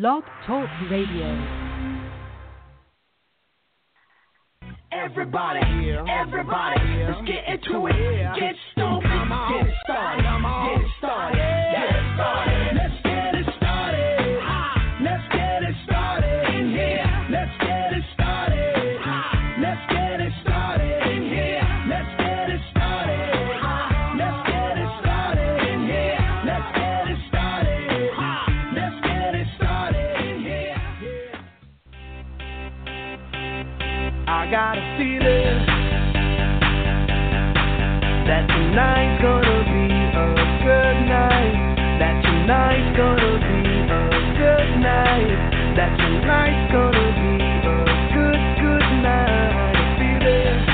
Blog Talk Radio. Everybody, everybody, let's get into it. Get stoked, get it started, get it started, I got a feeling that tonight's gonna be a good night. That tonight's gonna be a good night. That tonight's gonna be a good, good night. I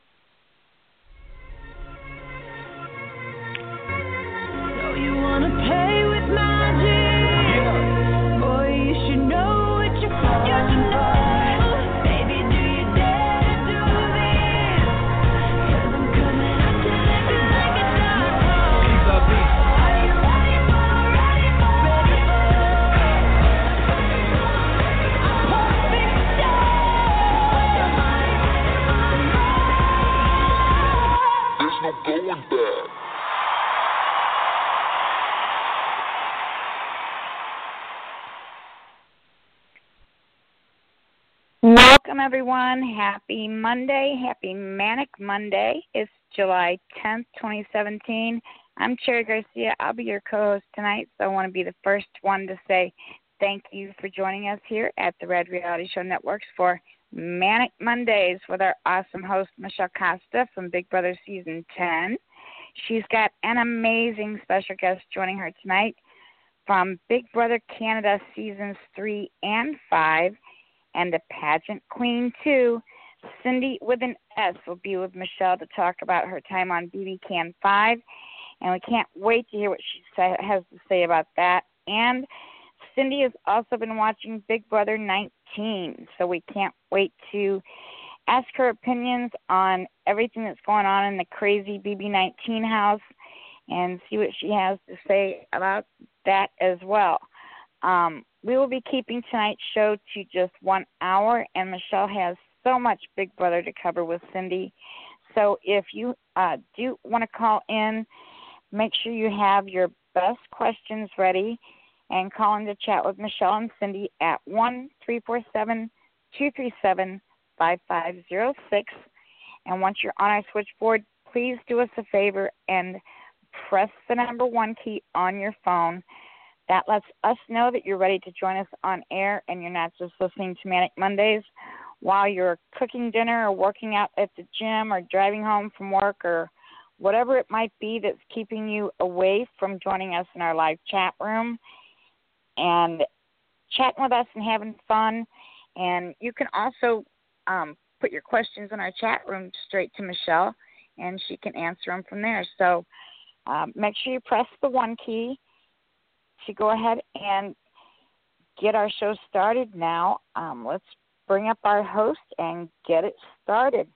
Everyone. Happy Monday. Happy Manic Monday. It's July 10th, 2017. I'm Cherry Garcia. I'll be your co host tonight, so I want to be the first one to say thank you for joining us here at the Red Reality Show Networks for Manic Mondays with our awesome host, Michelle Costa from Big Brother Season 10. She's got an amazing special guest joining her tonight from Big Brother Canada Seasons 3 and 5 and the pageant queen too, Sindy with an S will be with Michelle to talk about her time on BB Can 5. And we can't wait to hear what she has to say about that. And Sindy has also been watching Big Brother 19, so we can't wait to ask her opinions on everything that's going on in the crazy BB19 house and see what she has to say about that as well. Um, we will be keeping tonight's show to just one hour, and Michelle has so much Big Brother to cover with Sindy. So if you uh, do want to call in, make sure you have your best questions ready and call in to chat with Michelle and Sindy at one three four seven two three seven five five zero six. And once you're on our switchboard, please do us a favor and press the number one key on your phone. That lets us know that you're ready to join us on air and you're not just listening to Manic Mondays while you're cooking dinner or working out at the gym or driving home from work or whatever it might be that's keeping you away from joining us in our live chat room and chatting with us and having fun. And you can also um, put your questions in our chat room straight to Michelle, and she can answer them from there. So um, make sure you press the one key to go ahead and get our show started now. Um, let's bring up our host and get it started.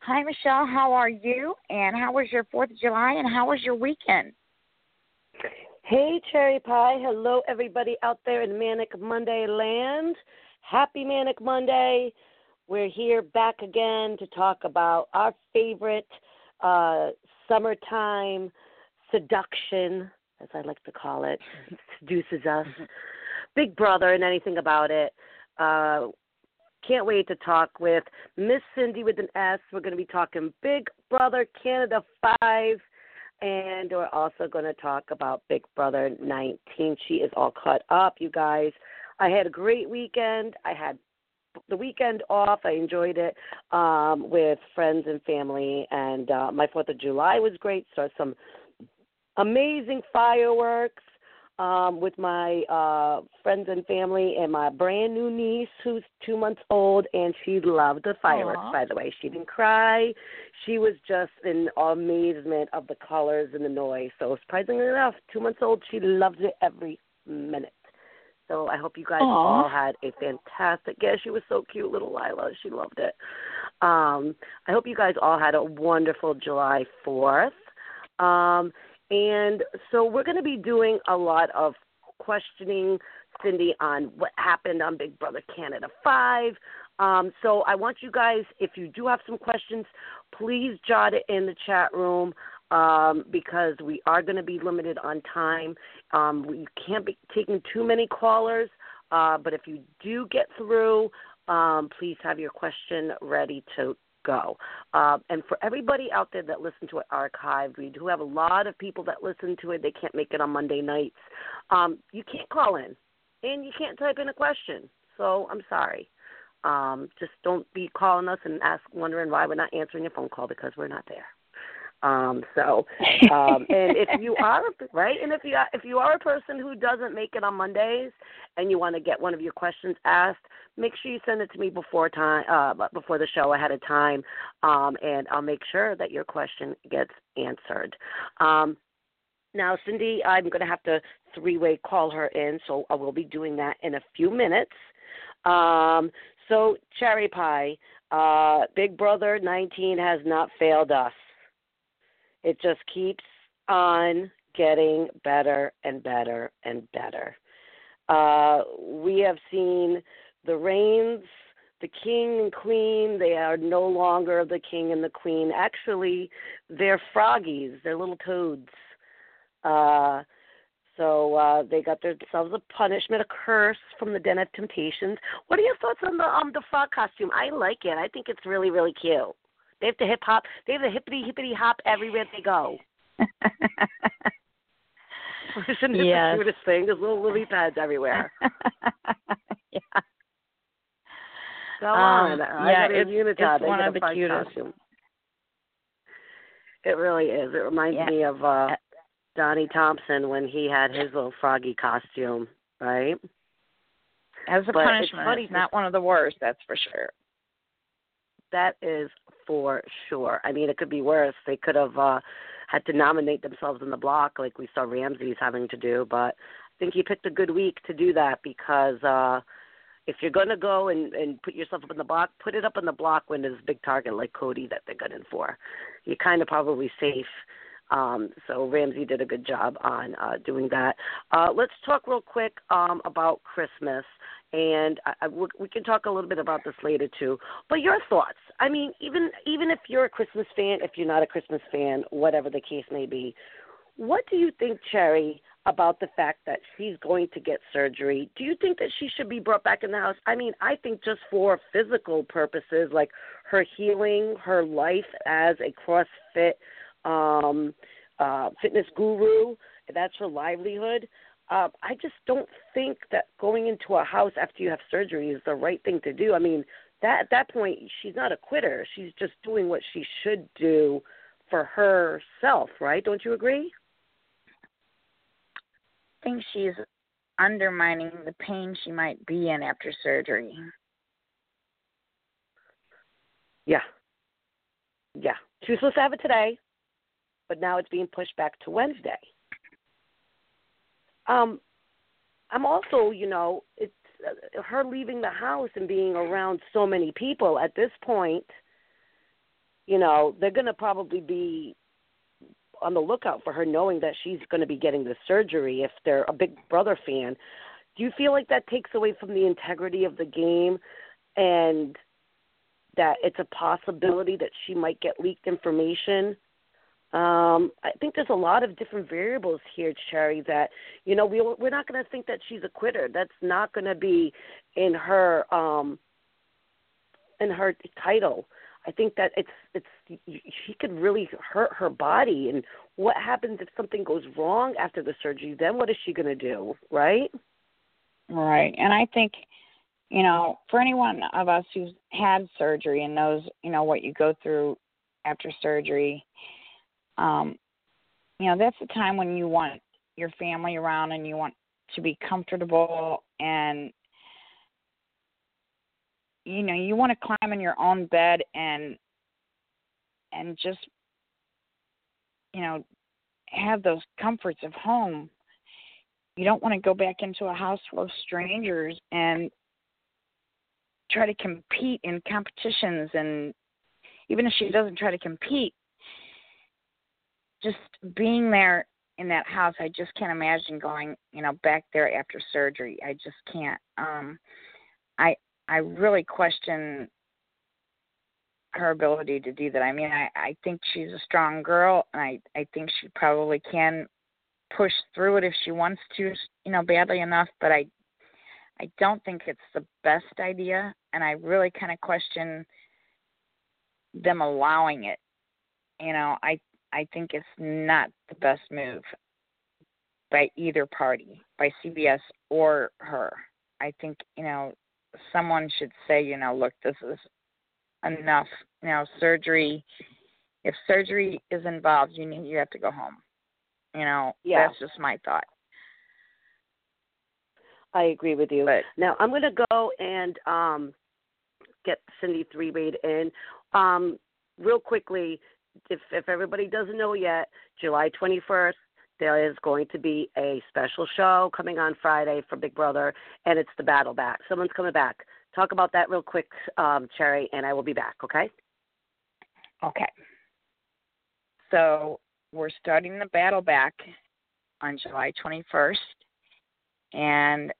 Hi, Michelle. How are you? And how was your 4th of July? And how was your weekend? Hey, Cherry Pie. Hello, everybody out there in Manic Monday land. Happy Manic Monday. We're here back again to talk about our favorite uh, summertime seduction, as I like to call it, seduces us. Big Brother and anything about it. Uh, can't wait to talk with Miss Sindy with an S. We're going to be talking Big Brother Canada 5 and we're also going to talk about Big Brother 19. She is all caught up, you guys. I had a great weekend. I had the weekend off. I enjoyed it um, with friends and family, and uh, my Fourth of July was great. Saw some amazing fireworks um, with my uh, friends and family, and my brand new niece who's two months old, and she loved the fireworks. Aw. By the way, she didn't cry. She was just in amazement of the colors and the noise. So surprisingly enough, two months old, she loved it every minute. So I hope you guys Aw. all had a fantastic. Yeah, she was so cute, little Lila. She loved it. Um, I hope you guys all had a wonderful July Fourth. Um, and so we're going to be doing a lot of questioning Sindy on what happened on Big Brother Canada 5. Um, so I want you guys, if you do have some questions, please jot it in the chat room um, because we are going to be limited on time. Um, we can't be taking too many callers, uh, but if you do get through, um, please have your question ready to go. Uh, and for everybody out there that listen to it archived, we do have a lot of people that listen to it. They can't make it on Monday nights. Um, you can't call in, and you can't type in a question. So I'm sorry. Um, just don't be calling us and ask, wondering why we're not answering your phone call because we're not there. Um, so, um, and if you are right, and if you are, if you are a person who doesn't make it on Mondays and you want to get one of your questions asked, make sure you send it to me before time, uh, before the show ahead of time, um, and I'll make sure that your question gets answered. Um, now, Sindy, I'm going to have to three-way call her in, so I will be doing that in a few minutes. Um, so, Cherry Pie, uh, Big Brother 19 has not failed us. It just keeps on getting better and better and better. Uh, we have seen the reigns, the king and queen, they are no longer the king and the queen. Actually, they're froggies, they're little toads. Uh, so uh, they got themselves a punishment, a curse from the Den of Temptations. What are your thoughts on the um the frog costume? I like it. I think it's really really cute. They have the hip hop. They have the hippity hippity hop everywhere they go. Isn't it Yes. the cutest thing? There's little lily pads everywhere. yeah. Go Um, on. I yeah, it's- it's one of the cutest. costume. It really is. It reminds Yeah. me of uh Donny Thompson when he had his little froggy costume, right? As a But it's punishment, funny it's not one of the worst, that's for sure. That is for sure. I mean, it could be worse. They could have uh, had to nominate themselves in the block, like we saw Ramses having to do. But I think he picked a good week to do that because uh, if you're going to go and, and put yourself up in the block, put it up in the block when there's a big target like Cody that they're gunning for. You're kind of probably safe. Um, so Ramses did a good job on uh, doing that. Uh, let's talk real quick um, about Christmas, and I, I, we can talk a little bit about this later too. But your thoughts? I mean, even even if you're a Christmas fan, if you're not a Christmas fan, whatever the case may be, what do you think, Cherry, about the fact that she's going to get surgery? Do you think that she should be brought back in the house? I mean, I think just for physical purposes, like her healing, her life as a CrossFit um, uh, fitness guru. That's her livelihood. Uh, I just don't think that going into a house after you have surgery is the right thing to do. I mean, that at that point, she's not a quitter. She's just doing what she should do for herself, right? Don't you agree? I think she's undermining the pain she might be in after surgery. Yeah. Yeah. She was supposed to have it today but now it's being pushed back to Wednesday. Um, I'm also, you know, it's uh, her leaving the house and being around so many people at this point. You know, they're going to probably be on the lookout for her, knowing that she's going to be getting the surgery. If they're a Big Brother fan, do you feel like that takes away from the integrity of the game, and that it's a possibility that she might get leaked information? Um, I think there's a lot of different variables here, Cherry. That you know we we're not going to think that she's a quitter. That's not going to be in her um, in her title. I think that it's it's she could really hurt her body. And what happens if something goes wrong after the surgery? Then what is she going to do? Right. Right, and I think you know for anyone of us who's had surgery and knows you know what you go through after surgery um, you know, that's the time when you want your family around and you want to be comfortable and you know you want to climb in your own bed and and just you know have those comforts of home. You don't want to go back into a house full of strangers and try to compete in competitions and even if she doesn't try to compete just being there in that house, I just can't imagine going, you know, back there after surgery. I just can't. Um I I really question her ability to do that. I mean, I I think she's a strong girl, and I I think she probably can push through it if she wants to, you know, badly enough. But I I don't think it's the best idea, and I really kind of question them allowing it. You know, I I think it's not the best move by either party, by CBS or her. I think, you know, someone should say, you know, look, this is enough. You know, surgery if surgery is involved, you need you have to go home. You know, yeah. that's just my thought. I agree with you. But now I'm going to go and um, get Sindy three raid in. Um, real quickly, if if everybody doesn't know yet, July 21st there is going to be a special show coming on Friday for Big Brother, and it's the Battle Back. Someone's coming back. Talk about that real quick, um, Cherry, and I will be back. Okay. Okay. So we're starting the battle back on July 21st, and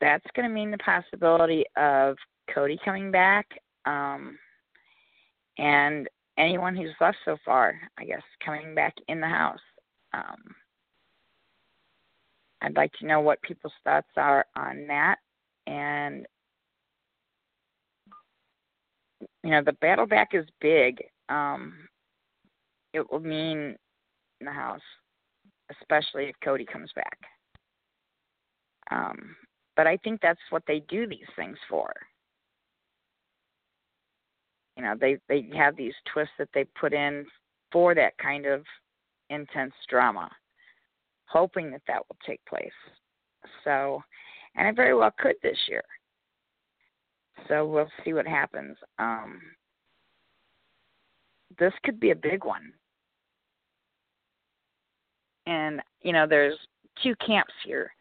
that's going to mean the possibility of Cody coming back, um, and anyone who's left so far, I guess, coming back in the house. Um, I'd like to know what people's thoughts are on that. And, you know, the battle back is big. Um, it will mean in the house, especially if Cody comes back. Um, but I think that's what they do these things for you know they they have these twists that they put in for that kind of intense drama hoping that that will take place so and it very well could this year So we'll see what happens. Um, this could be a big one. And you know, there's two camps here.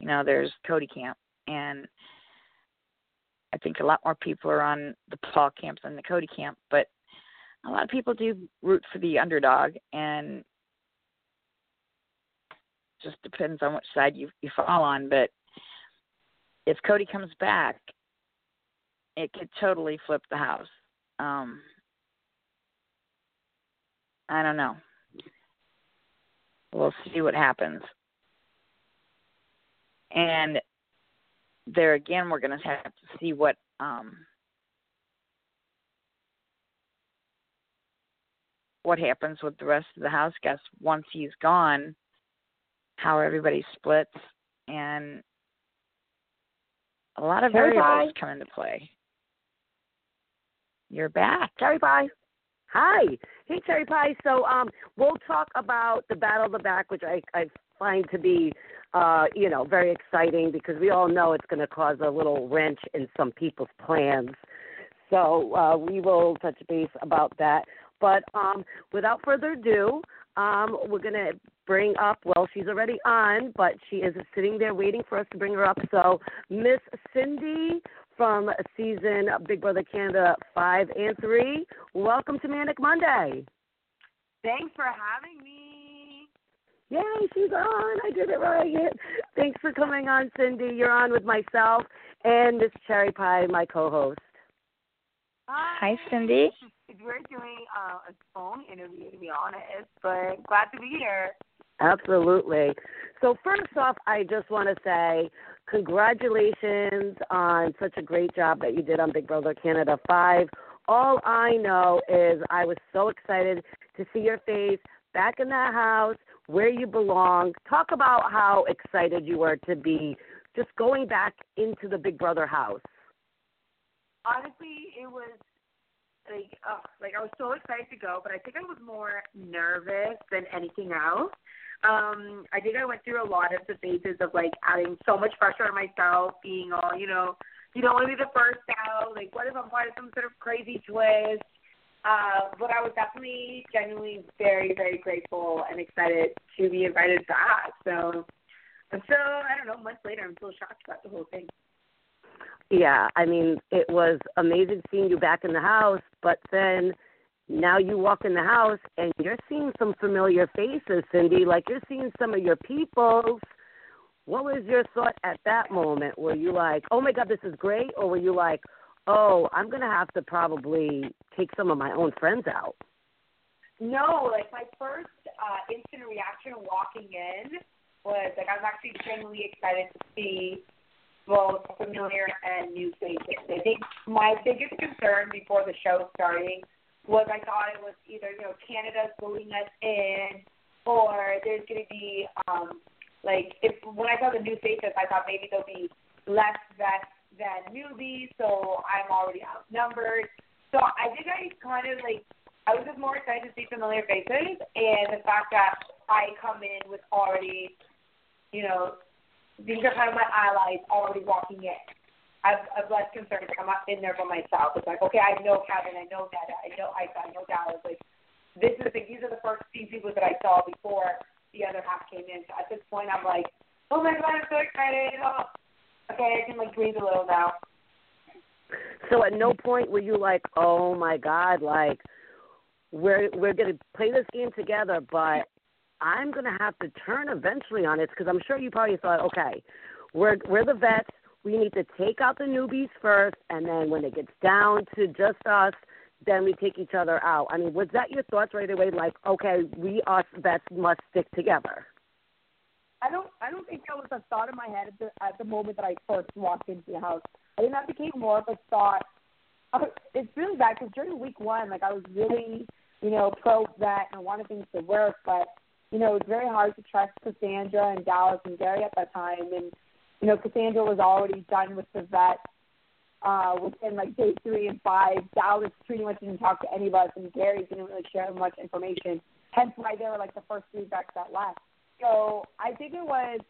You know, there's Cody camp, and I think a lot more people are on the Paul camp than the Cody camp. But a lot of people do root for the underdog, and just depends on which side you you fall on. But if Cody comes back, it could totally flip the house. Um, I don't know. We'll see what happens. And there again, we're going to have to see what um, what happens with the rest of the house guests once he's gone. How everybody splits, and a lot of Cherry variables pie. come into play. You're back. Cherry Pie. Hi. Hey, Cherry Pie. So um, we'll talk about the Battle of the Back, which I, I find to be, uh, you know, very exciting because we all know it's going to cause a little wrench in some people's plans. So uh, we will touch base about that. But um, without further ado, um, we're going to bring up, well, she's already on, but she is sitting there waiting for us to bring her up. So, Miss Sindy from season Big Brother Canada 5 and 3, welcome to Manic Monday. Thanks for having me. Yay, she's on. I did it right. Thanks for coming on, Sindy. You're on with myself and Miss Cherry Pie, my co host. Hi, Hi, Sindy. We're doing uh, a phone interview, to be honest, but glad to be here. Absolutely. So, first off, I just want to say congratulations on such a great job that you did on Big Brother Canada 5. All I know is I was so excited to see your face back in that house where you belong. Talk about how excited you were to be just going back into the Big Brother house. Honestly, it was like, oh, like I was so excited to go, but I think I was more nervous than anything else. Um, I think I went through a lot of the phases of like adding so much pressure on myself, being all, you know, you don't want to be the first out. Like, what if I'm part of some sort of crazy twist? Uh, but I was definitely genuinely very, very grateful and excited to be invited back. So, I'm still, I don't know, months later, I'm still shocked about the whole thing. Yeah, I mean, it was amazing seeing you back in the house, but then now you walk in the house and you're seeing some familiar faces, Sindy, like you're seeing some of your peoples. What was your thought at that moment? Were you like, oh my God, this is great? Or were you like, oh, I'm going to have to probably take some of my own friends out? No, like my first uh, instant reaction walking in was like I was actually genuinely excited to see both familiar and new faces. I think my biggest concern before the show starting was I thought it was either you know Canada's voting us in, or there's going to be um like if when I saw the new faces, I thought maybe there'll be less vets than newbies, so I'm already outnumbered. So I think I kind of like I was just more excited to see familiar faces, and the fact that I come in with already, you know, these are kind of my allies already walking in. I've, I've less concerned. I'm not in there by myself. It's like, okay, I know Kevin, I know Neda, I know Ika, I know Dallas. Like, this is the. These are the first few people that I saw before the other half came in. So at this point, I'm like, oh my god, I'm so excited. Oh, okay, I can like breathe a little now. So at no point were you like, oh my God, like we're we're gonna play this game together, but I'm gonna have to turn eventually on it because I'm sure you probably thought, okay, we're we're the vets. We need to take out the newbies first, and then when it gets down to just us, then we take each other out. I mean, was that your thoughts right away? Like, okay, we us vets must stick together. I don't I don't think that was a thought in my head at the at the moment that I first walked into the house. I think that became more of a thought. Uh, it's really bad because during week one, like I was really, you know, pro vet and I wanted things to work, but you know, it's very hard to trust Cassandra and Dallas and Gary at that time, and you know, Cassandra was already done with the vet uh, within like day three and five. Dallas pretty much didn't talk to any of us, and Gary didn't really share much information. Hence why they were like the first three vets that left. So I think it was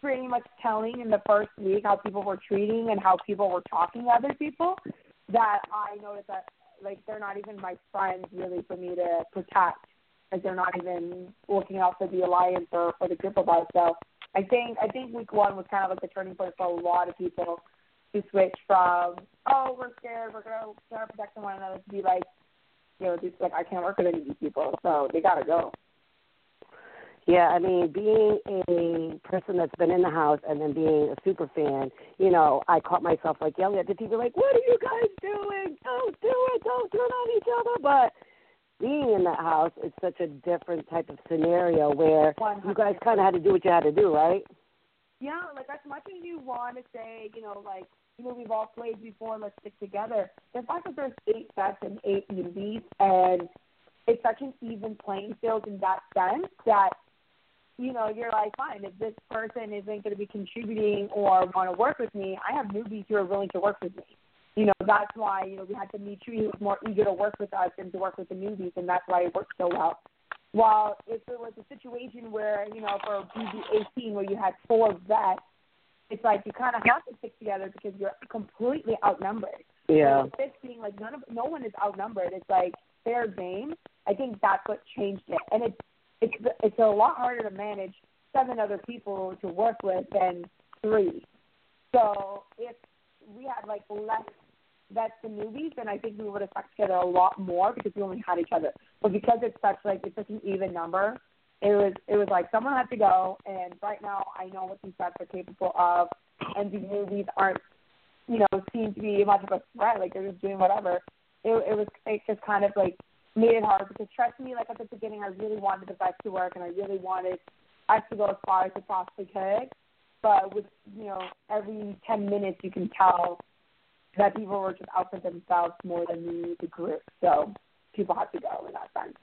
pretty much telling in the first week how people were treating and how people were talking to other people that I noticed that like they're not even my friends really for me to protect. Like they're not even looking out for the alliance or for the group of us. So I think I think week one was kind of like the turning point for a lot of people to switch from oh we're scared we're gonna start protecting one another to be like you know just like I can't work with any of these people so they gotta go. Yeah, I mean, being a person that's been in the house and then being a super fan, you know, I caught myself like yelling at the TV, like, "What are you guys doing? Don't do it! Don't turn on each other!" But being in that house is such a different type of scenario where you guys kind of had to do what you had to do, right? Yeah, like as much as you want to say, you know, like you know, we've all played before, let's stick together. The fact that there's eight vets and eight newbies, and it's such an even playing field in that sense that you know, you're like, fine, if this person isn't going to be contributing or want to work with me, I have newbies who are willing to work with me. You know, that's why, you know, we had to meet you. He was more eager to work with us than to work with the newbies, and that's why it worked so well. While if it was a situation where, you know, for BB 18 where you had four vets, it's like you kind of have to stick together because you're completely outnumbered. Yeah. So this being like none of no one is outnumbered. It's like fair game. I think that's what changed it, and it's it's it's a lot harder to manage seven other people to work with than three. So if we had like less vets and newbies, then I think we would have stuck together a lot more because we only had each other. But because it's such like it's such an even number, it was it was like someone had to go, and right now I know what these vets are capable of, and the newbies aren't, you know, seem to be much of a threat. Like they're just doing whatever. It it was it just kind of like made it hard because trust me, like at the beginning, I really wanted the best to work and I really wanted us to go as far as we possibly could. But with you know every ten minutes, you can tell that people were just out for themselves more than the group. So people had to go in that sense.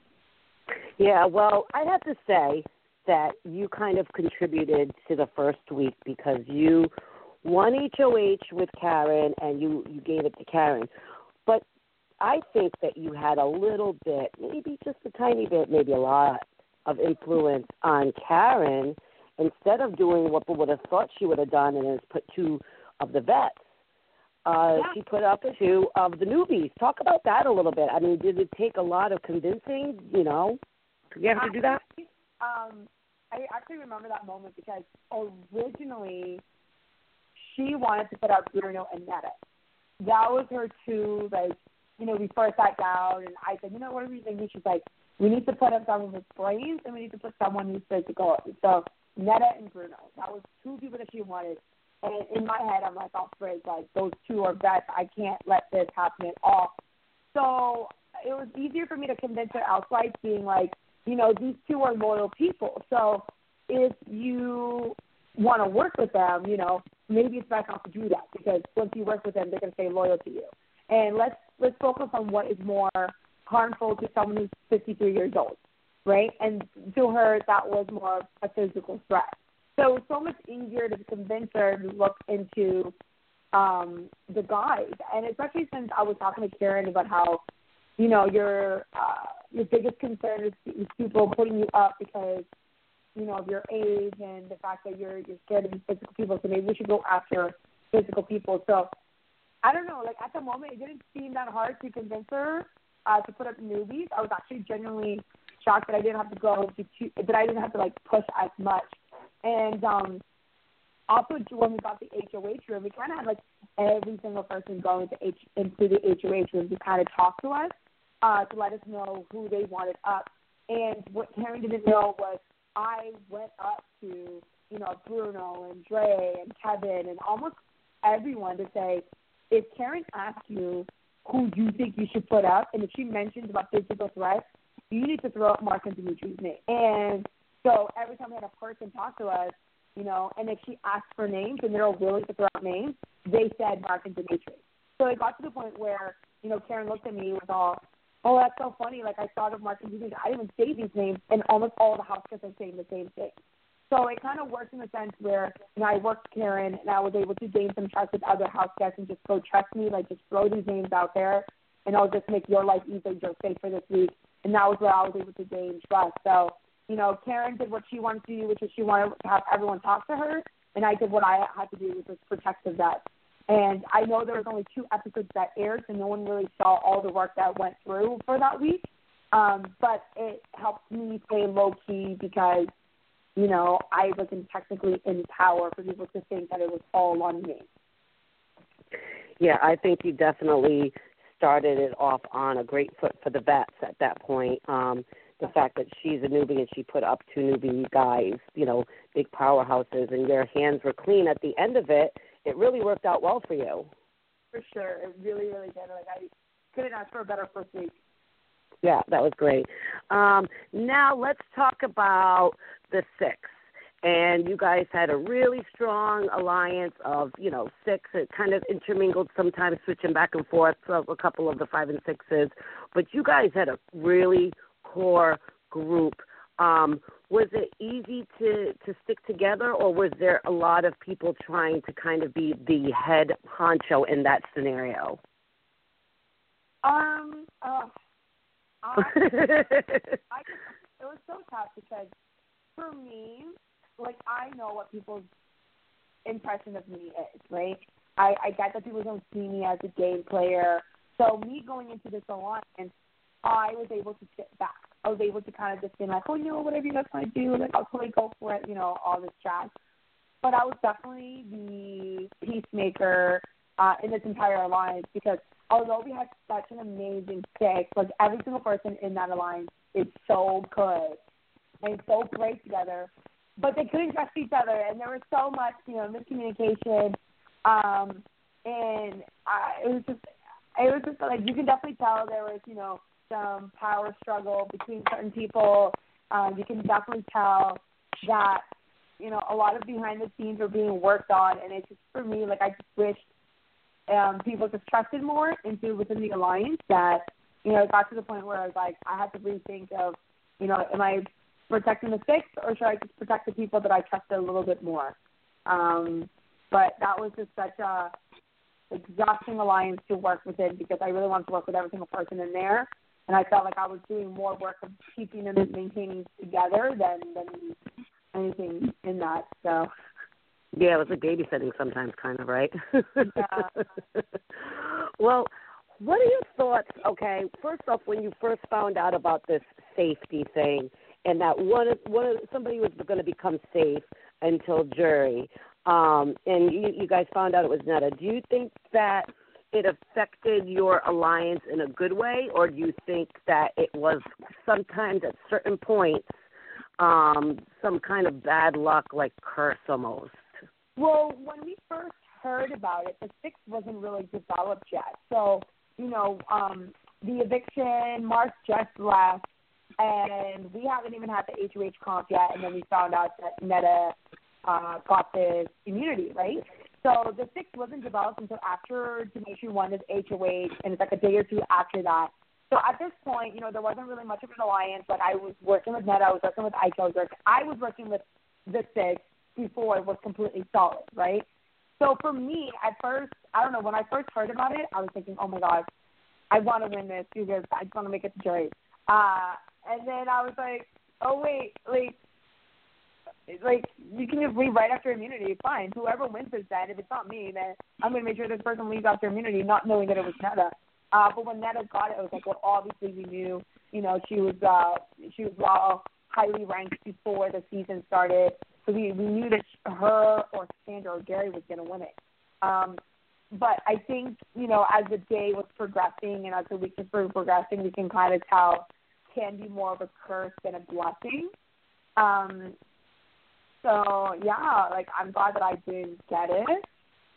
Yeah, well, I have to say that you kind of contributed to the first week because you won HOH with Karen and you you gave it to Karen. But I think that you had a little bit, maybe just a tiny bit, maybe a lot of influence on Karen instead of doing what we would have thought she would have done and has put two of the vets. Uh, Yeah. She put up two of the newbies. Talk about that a little bit. I mean, did it take a lot of convincing, you know, to get her to do that? Um, I actually remember that moment because originally she wanted to put out Bruno and Neda. That was her two, like, you know, we first sat down and I said, you know, what are we thinking? She's like, we need to put up someone with brains and we need to put someone who's physical. So Neda and Bruno. That was two people that she wanted. And in my head, I'm like, oh, frig, like, those two are best. I can't let this happen at all. So it was easier for me to convince her outside, being like, you know, these two are loyal people. So if you want to work with them, you know, maybe it's best not to do that because once you work with them, they're going to stay loyal to you. And let's let's focus on what is more harmful to someone who's 53 years old, right? And to her, that was more of a physical threat. So it's so much easier to convince her to look into um, the guys, and especially since I was talking to Karen about how, you know, your uh, your biggest concern is, is people putting you up because, you know, of your age and the fact that you're you're scared of these physical people. So maybe we should go after physical people. So I don't know, like at the moment, it didn't seem that hard to convince her uh, to put up newbies. I was actually genuinely shocked that I didn't have to go to two, that I didn't have to like push as much. And um, also when we got the HOH room, we kind of had like every single person going to H into the HOH room to kind of talk to us uh, to let us know who they wanted up. And what Karen didn't know was I went up to you know Bruno and Dre and Kevin and almost everyone to say, if Karen asks you who you think you should put up, and if she mentions about physical threats, you need to throw up Mark and Dimitri's name. And so every time we had a person talk to us, you know, and if she asked for names and they're willing to throw out names, they said Mark and Dimitri. So it got to the point where, you know, Karen looked at me with all, oh, that's so funny. Like I thought of Mark and Dimitri. I didn't even say these names, and almost all the house guests are saying the same thing. So it kind of worked in the sense where, you know, I worked Karen and I was able to gain some trust with other house guests and just go trust me, like just throw these names out there and I'll just make your life easier, just stay for this week. And that was where I was able to gain trust. So, you know, Karen did what she wanted to do, which is she wanted to have everyone talk to her. and I did what I had to do, which was protect the vets. And I know there was only two episodes that aired, so no one really saw all the work that went through for that week. Um, but it helped me stay low key because, you know, I wasn't technically in power for people to think that it was all on me. Yeah, I think you definitely started it off on a great foot for the vets at that point. Um, the fact that she's a newbie and she put up two newbie guys, you know, big powerhouses, and your hands were clean at the end of it. It really worked out well for you. For sure, it really, really did. Like I couldn't ask for a better first week. Yeah, that was great. Um, now let's talk about the six. And you guys had a really strong alliance of, you know, six. It kind of intermingled sometimes, switching back and forth of a couple of the five and sixes. But you guys had a really core group. Um, was it easy to to stick together, or was there a lot of people trying to kind of be the head honcho in that scenario? Um, uh, I, I it was so tough because for me, like I know what people's impression of me is, right? I, I get that people don't see me as a game player. So me going into this alliance, I was able to sit back. I was able to kind of just be like, oh, you know, whatever you guys want to do, like I'll totally go for it, you know, all this chat. But I was definitely the peacemaker uh, in this entire alliance because although we had such an amazing six, like every single person in that alliance is so good and so great together, but they couldn't trust each other, and there was so much, you know, miscommunication, um, and uh, it was just, it was just like you can definitely tell there was, you know, some power struggle between certain people. Um, you can definitely tell that, you know, a lot of behind the scenes were being worked on, and it's just for me, like I just wished um, people just trusted more into within the alliance that, you know, it got to the point where I was like, I had to rethink of, you know, am I protecting the six or should I just protect the people that I trusted a little bit more? Um, but that was just such a exhausting alliance to work within because I really wanted to work with every single person in there. And I felt like I was doing more work of keeping them and maintaining together than than anything in that. So Yeah, it was like babysitting sometimes, kind of, right? Yeah. well, what are your thoughts? Okay, first off, when you first found out about this safety thing, and that one of one of somebody was going to become safe until jury, um, and you, you guys found out it was Neda. Do you think that it affected your alliance in a good way, or do you think that it was sometimes at certain points um, some kind of bad luck, like curse almost? Well, when we first heard about it, the six wasn't really developed yet. So, you know, um, the eviction, Mark just left, and we haven't even had the HOH comp yet, and then we found out that Neda uh, got this immunity, right? So the six wasn't developed until after Dimitri won his HOH, and it's like a day or two after that. So at this point, you know, there wasn't really much of an alliance. Like I was working with Neda, I was working with Ike, I was working with the six before it was completely solid, right? So for me, at first, I don't know, when I first heard about it, I was thinking, oh my god, I want to win this because I just want to make it to jury. Uh, and then I was like, oh wait, like, like you can just leave right after immunity. Fine. Whoever wins is dead. If it's not me, then I'm gonna make sure this person leaves after immunity, not knowing that it was Neda. Uh, but when Neda got it, it was like, well, obviously we knew, you know, she was uh, she was well highly ranked before the season started. So we, we knew that her or Sandra or Gary was going to win it. Um, but I think, you know, as the day was progressing and as the weeks were progressing, we can kind of tell can be more of a curse than a blessing. Um, so, yeah, like, I'm glad that I didn't get it.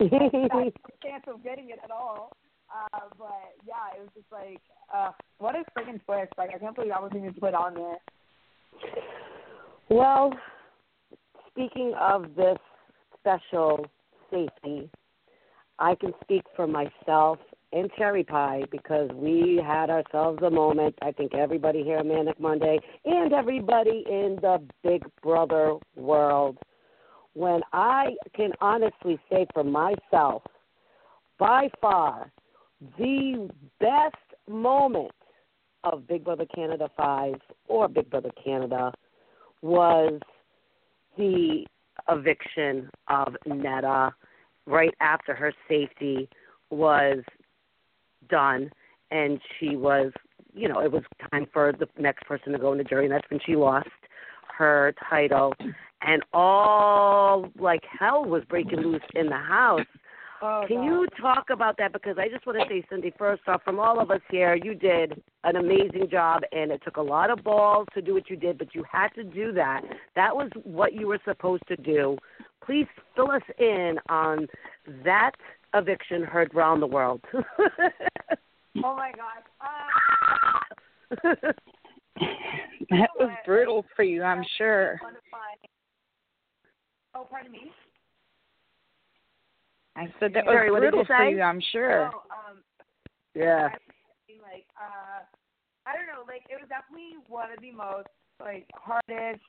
no chance of getting it at all. Uh, but, yeah, it was just like, uh, what a friggin' twist. Like, I can't believe that was even put on there. Well, speaking of this special safety, I can speak for myself and Cherry Pie because we had ourselves a moment. I think everybody here at Manic Monday and everybody in the Big Brother world. When I can honestly say for myself, by far, the best moment of Big Brother Canada 5 or Big Brother Canada was the eviction of Neda right after her safety was done and she was you know, it was time for the next person to go in the jury and that's when she lost her title and all like hell was breaking loose in the house. Oh, Can God. you talk about that? Because I just want to say, Sindy, first off, from all of us here, you did an amazing job, and it took a lot of balls to do what you did, but you had to do that. That was what you were supposed to do. Please fill us in on that eviction heard round the world. Oh my God. Uh, That was brutal for you, I'm sure. one of my- Oh, pardon me. I said that was Sorry, what did brutal for you, I'm sure. Oh, um, yeah. like uh I don't know, like it was definitely one of the most like hardest,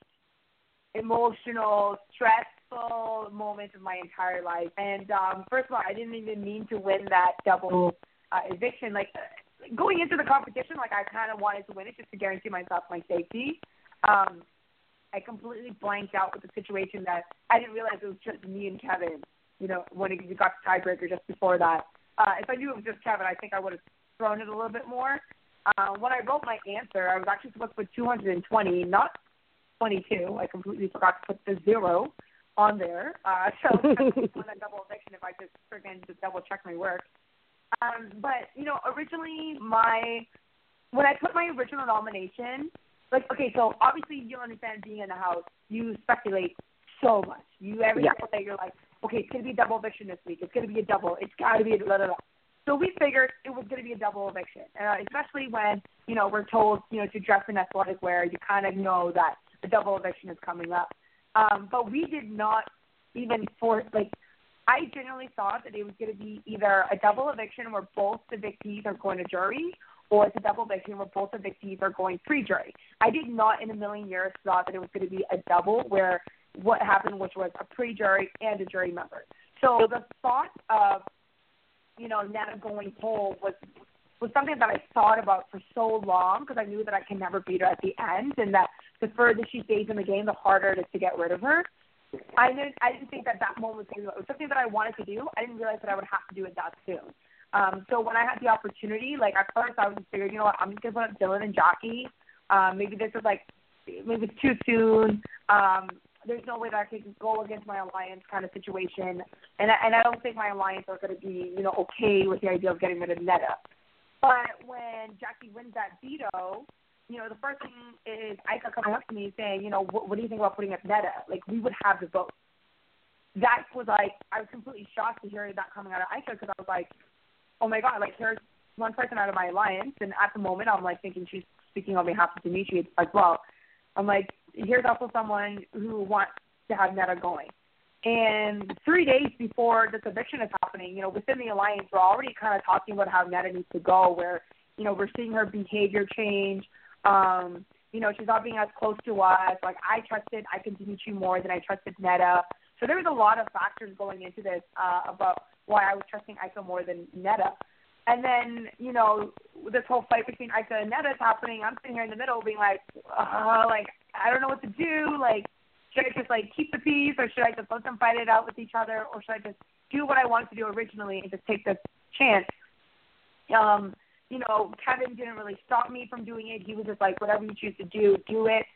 emotional, stressful moments of my entire life. And um first of all, I didn't even mean to win that double uh, eviction. Like going into the competition, like I kind of wanted to win it just to guarantee myself my safety. Um I completely blanked out with the situation that I didn't realize it was just me and Kevin. You know, when it got to tiebreaker just before that. Uh, if I knew it was just Kevin, I think I would have thrown it a little bit more. Uh, when I wrote my answer, I was actually supposed to put 220, not 22. I completely forgot to put the zero on there. Uh, so on a double eviction if I just freaking just double check my work. Um, but you know, originally my when I put my original nomination, like okay, so obviously you understand being in the house, you speculate so much. You every Yeah. single day you're like, okay, it's gonna be a double eviction this week. It's gonna be a double. It's gotta be a blah blah blah. So we figured it was going to be a double eviction, uh, especially when you know we're told you know to dress in athletic wear. You kind of know that a double eviction is coming up. Um, but we did not even for like I generally thought that it was going to be either a double eviction where both the evictees are going to jury, or it's a double eviction where both the evictees are going pre-jury. I did not in a million years thought that it was going to be a double where what happened, which was a pre-jury and a jury member. So the thought of you know, Nana going home was was something that I thought about for so long because I knew that I can never beat her at the end, and that the further she stays in the game, the harder it is to get rid of her. I didn't I didn't think that that moment was it was something that I wanted to do. I didn't realize that I would have to do it that soon. Um, so when I had the opportunity, like at first I was just figured, you know what, I'm just gonna put up Dillon and Jackie. Um, maybe this is like maybe it's too soon. Um, there's no way that I can go against my alliance kind of situation, and I, and I don't think my alliance are going to be you know okay with the idea of getting rid of Neda. But when Jackie wins that veto, you know the first thing is Ika coming up to me saying, you know, what, what do you think about putting up Neda? Like we would have the vote. That was like I was completely shocked to hear that coming out of Ika because I was like, oh my god, like here's one person out of my alliance, and at the moment I'm like thinking she's speaking on behalf of Dimitri as well. I'm like, here's also someone who wants to have Neda going. And three days before this eviction is happening, you know, within the alliance, we're already kind of talking about how Neda needs to go. Where, you know, we're seeing her behavior change. Um, you know, she's not being as close to us. Like I trusted I can Dimitri more than I trusted Neda. So there was a lot of factors going into this uh, about why I was trusting Ika more than Neda. And then, you know, this whole fight between Ika and Neda is happening. I'm sitting here in the middle being like, uh, like, I don't know what to do. Like, should I just, like, keep the peace or should I just let them fight it out with each other or should I just do what I wanted to do originally and just take this chance? Um, you know, Kevin didn't really stop me from doing it. He was just like, whatever you choose to do, do it.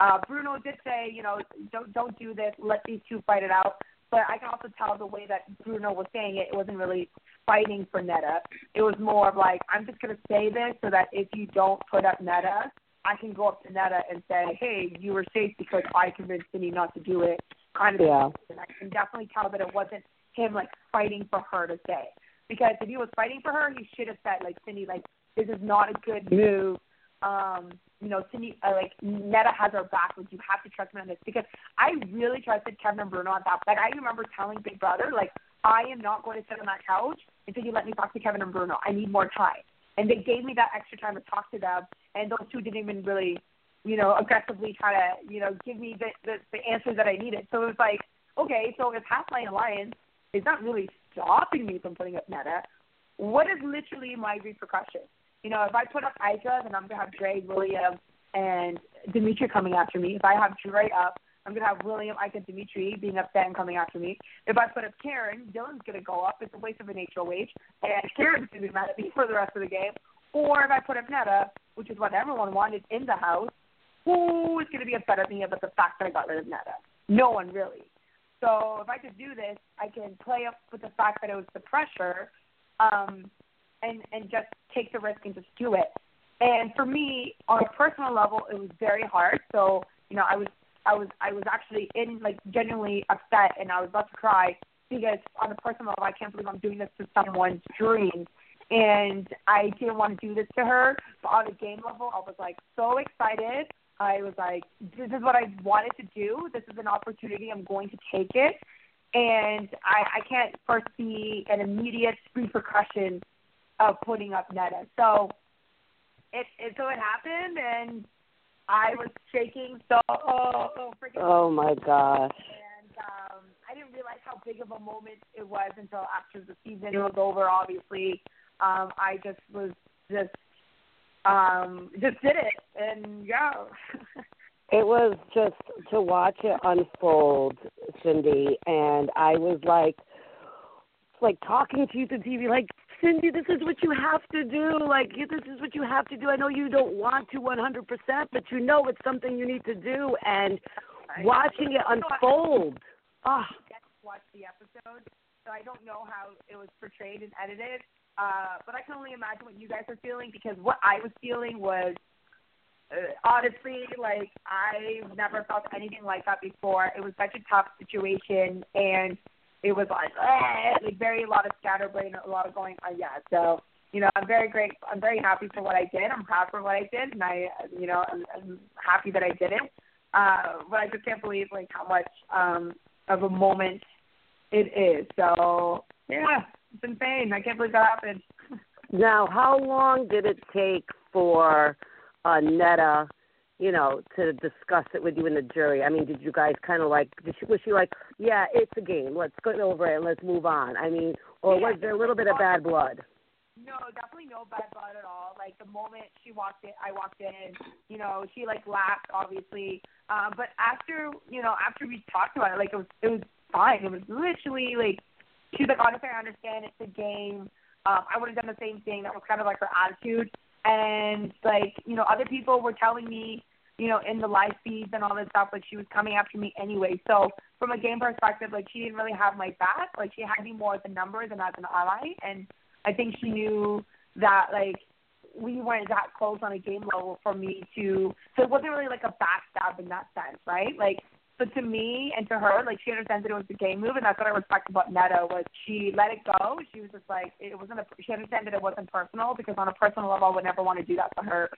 Uh, Bruno did say, you know, don't don't do this. Let these two fight it out. But I can also tell the way that Bruno was saying it, it wasn't really fighting for Neda. It was more of like, I'm just going to say this so that if you don't put up Neda, I can go up to Neda and say, hey, you were safe because I convinced Sindy not to do it. Kind of. Yeah. And I can definitely tell that it wasn't him like fighting for her to say. Because if he was fighting for her, he should have said like Sindy, like this is not a good move. Um, you know, Sindy, uh, like Neda has our back. Like you have to trust me on this because I really trusted Kevin and Bruno on that. Like I remember telling Big Brother, like I am not going to sit on that couch until you let me talk to Kevin and Bruno. I need more time. And they gave me that extra time to talk to them, and those two didn't even really, you know, aggressively try to, you know, give me the the, the answers that I needed. So it was like, okay, so if half my alliance is not really stopping me from putting up Neda, what is literally my repercussion? You know, if I put up Ika, then I'm gonna have Dre, William, and Dimitri coming after me. If I have Dre up, I'm gonna have William, and Dimitri being upset and coming after me. If I put up Karen, Dillon's gonna go up. It's a waste of an HOH, and Karen's gonna be mad at me for the rest of the game. Or if I put up Neda, which is what everyone wanted in the house, who is gonna be upset at me about the fact that I got rid of Neda? No one really. So if I could do this, I can play up with the fact that it was the pressure, um, and and just take the risk and just do it. And for me, on a personal level, it was very hard. So you know, I was I was I was actually in like genuinely upset, and I was about to cry because on a personal level, I can't believe I'm doing this to someone's dream. And I didn't want to do this to her, but on a game level, I was like so excited. I was like, this is what I wanted to do. This is an opportunity. I'm going to take it. And I, I can't foresee an immediate repercussion of putting up Neda. So it, it so it happened, and I was shaking so oh, oh freaking. Oh my gosh. And um, I didn't realize how big of a moment it was until after the season was over. Obviously, um, I just was just um, just did it, and yeah. It was just to watch it unfold, Sindy, and I was like, like talking to you through TV, like Sindy, this is what you have to do. Like this is what you have to do. I know you don't want to 100%, but you know it's something you need to do. And watching it unfold, ah, Get to watch the episode, so I don't know how it was portrayed and edited. Uh, but I can only imagine what you guys are feeling because what I was feeling was uh, honestly, like I've never felt anything like that before. It was such a tough situation, and it was like, eh, like very a lot of scatterbrain, a lot of going. Uh, yeah, so you know, I'm very great. I'm very happy for what I did. I'm proud for what I did, and I, you know, I'm, I'm happy that I did it. Uh, but I just can't believe like how much um of a moment it is. So yeah, it's insane. I can't believe that happened. Now, how long did it take for uh, Neda, you know, to discuss it with you in the jury? I mean, did you guys kind of like, did she, was she like, yeah, it's a game, let's get over it and let's move on? I mean, or was there a little bit of bad blood? No, definitely no bad blood at all. Like the moment she walked in, I walked in. You know, she like laughed, obviously. Um, but after, you know, after we talked about it, like it was, it was fine. It was literally like she's like, honestly, I understand it's a game. Um, I would have done the same thing. That was kind of like her attitude. And like, you know, other people were telling me, you know, in the live feeds and all this stuff, like she was coming after me anyway. So from a game perspective, like she didn't really have my back. Like she had me more as a number than as an ally. And I think she knew that like we weren't that close on a game level for me to so it wasn't really like a backstab in that sense, right? Like but to me and to her, like she understands that it was a game move and that's what I respect about Neda was she let it go. She was just like it wasn't a she understood that it wasn't personal because on a personal level I would never want to do that to her.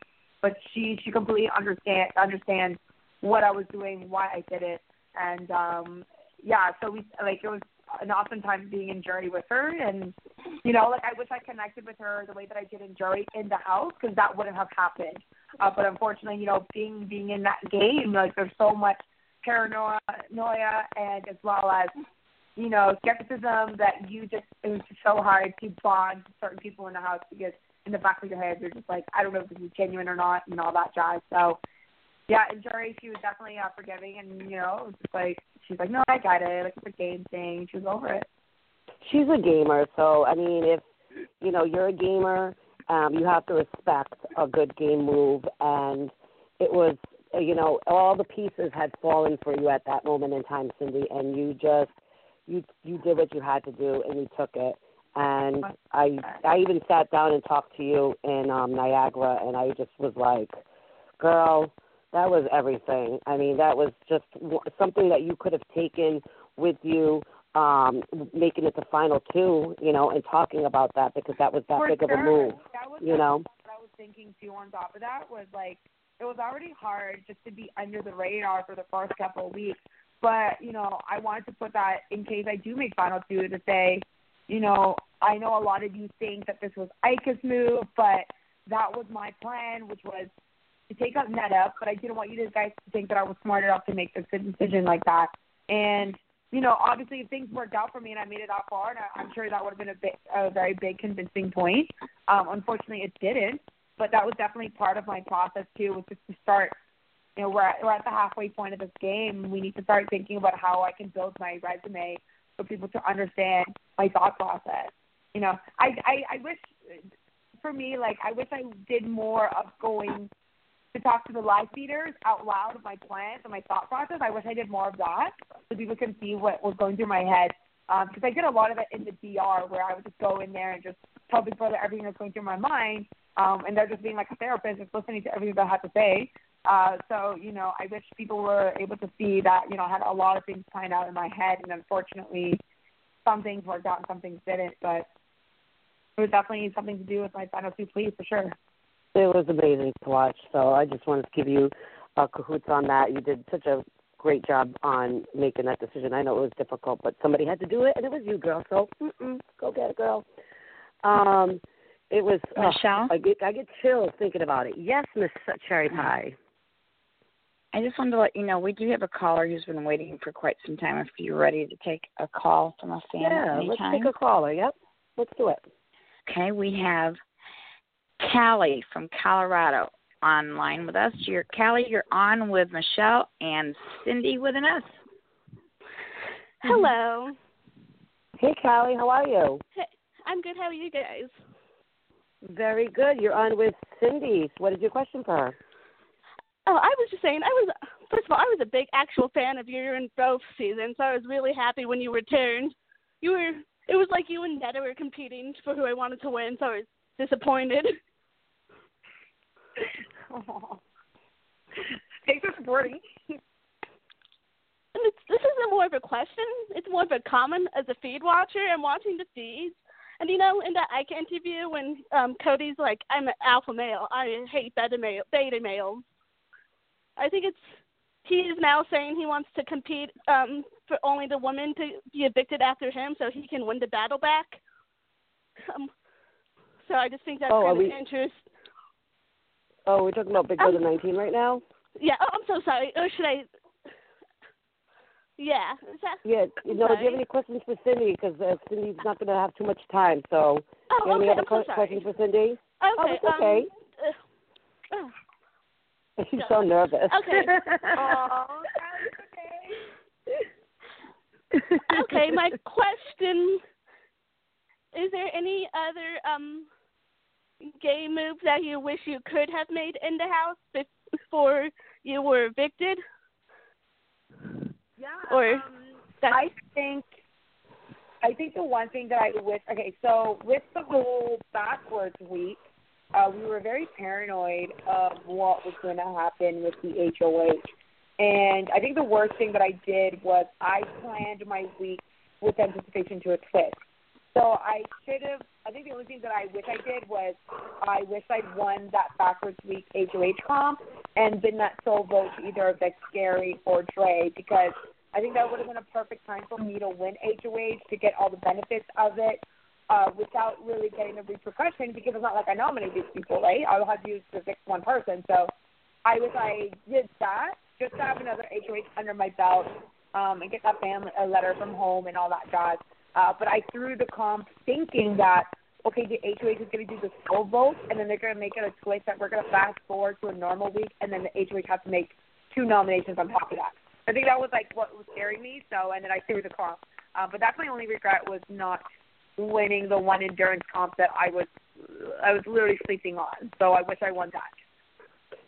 But she she completely understand understands what I was doing, why I did it and um yeah, so we like it was an awesome time being in jury with her and you know like i wish i connected with her the way that i did in jury in the house because that wouldn't have happened uh, but unfortunately you know being being in that game like there's so much paranoia and as well as you know skepticism that you just it was just so hard to bond certain people in the house because in the back of your head you're just like i don't know if this is genuine or not and all that jazz so yeah, and jury she was definitely uh, forgiving, and you know, it was just like she's like, no, I got it. Like it's a game thing. She was over it. She's a gamer, so I mean, if you know you're a gamer, um, you have to respect a good game move, and it was, you know, all the pieces had fallen for you at that moment in time, Sindy, and you just you you did what you had to do, and you took it. And I I even sat down and talked to you in um, Niagara, and I just was like, girl, that was everything. I mean, that was just something that you could have taken with you, um, making it the final two, you know, and talking about that because that was that For big sure. of a move, That was you know. what I was thinking too. On top of that was like it was already hard just to be under the radar for the first couple of weeks. But you know, I wanted to put that in case I do make final two to say, you know, I know a lot of you think that this was Ika's move, but that was my plan, which was to take up Neda. But I didn't want you guys to think that I was smart enough to make this decision like that. And you know, obviously, if things worked out for me and I made it that far, and I, I'm sure that would have been a, a very big convincing point. Um, unfortunately, it didn't, but that was definitely part of my process too, was just to start you know we're at, we're at the halfway point of this game. We need to start thinking about how I can build my resume for people to understand my thought process. You know, I I, I wish for me like I wish I did more of going to talk to the live feeders out loud of my plans and my thought process. I wish I did more of that so people can see what was going through my head. Um, because I did a lot of it in the DR where I would just go in there and just tell Brother everything that's going through my mind, um, and they're just being like a therapist, just listening to everything I have to say. Uh, so you know, I wish people were able to see that you know I had a lot of things planned out in my head, and unfortunately, some things worked out and some things didn't. But it was definitely something to do with my final two pleas for sure. It was amazing to watch. So I just wanted to give you uh, cahoots on that. You did such a great job on making that decision. I know it was difficult, but somebody had to do it, and it was you, girl. So mm-mm, go get it, girl. Um, it was uh, Michelle? I get I get chills thinking about it. Yes, Miss Cherry Pie. I just wanted to let you know we do have a caller who's been waiting for quite some time. If you're ready to take a call from a fan Yeah, at any let's take a caller. Yep, let's do it. Okay, we have Callie from Colorado online with us. You're Callie, you're on with Michelle and Sindy with an S. Hello. Hey, Callie, how are you? Hey, I'm good. How are you guys? Very good. You're on with Sindy. What is your question for her? Oh, I was just saying, I was first of all, I was a big actual fan of your and both seasons. So I was really happy when you returned. You were, it was like you and Neda were competing for who I wanted to win. So I was disappointed. Thanks for supporting. And it's, this isn't more of a question; it's more of a comment. As a feed watcher, I'm watching the feeds, and you know, in that Ike interview, when um Cody's like, "I'm an alpha male. I hate beta male, beta males." I think it's he is now saying he wants to compete um for only the woman to be evicted after him, so he can win the battle back. Um, so I just think that's Oh, kind of we- interest. Oh, we're talking about Big Um, Brother 19 right now. Yeah. Oh, I'm so sorry. Or should I? Yeah. That? Yeah, you know, do you have any questions for Sindy? Because uh, Sindy's not going to have too much time. So, Oh, do you have any okay, other I'm so questions for Sindy? Okay. Oh, it's okay. Um, uh, She's so nervous. Okay. Aw, okay, my question is there any other um gay moves that you wish you could have made in the house before you were evicted? Yeah. Or um, I think I think the one thing that I wish okay, so with the whole backwards week, uh, we were very paranoid of what was going to happen with the HOH. And I think the worst thing that I did was I planned my week with anticipation to a twist. So I should have. I think the only thing that I wish I did was I wish I'd won that backwards week HOH comp and been that sole vote to either evict Gary or Dre because I think that would have been a perfect time for me to win HOH to get all the benefits of it uh, without really getting the repercussion because it's not like I nominated these people, right? I'll have to use to evict one person. So I wish I did that just to have another HOH under my belt um, and get that family a letter from home and all that jazz. Uh, but I threw the comp thinking that okay, the HOH is going to do the sole vote, and then they're going to make it a choice that we're going to fast forward to a normal week, and then the HOH has to make two nominations on top of that. I think that was like what was scaring me. So, and then I threw the comp. Uh, but that's my only regret was not winning the one endurance comp that I was I was literally sleeping on. So I wish I won that.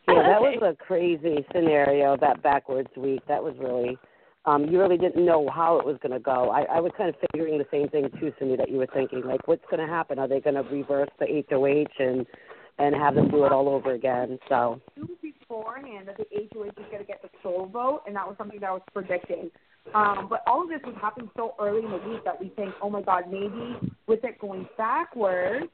Yeah, that was a crazy scenario. That backwards week. That was really. Um, you really didn't know how it was going to go. I, I was kind of figuring the same thing too, Sindy. That you were thinking, like, what's going to happen? Are they going to reverse the HOH and and have them do it all over again? So beforehand that the HOH was going to get the sole vote, and that was something that I was predicting. Um, but all of this was happening so early in the week that we think, oh my God, maybe with it going backwards,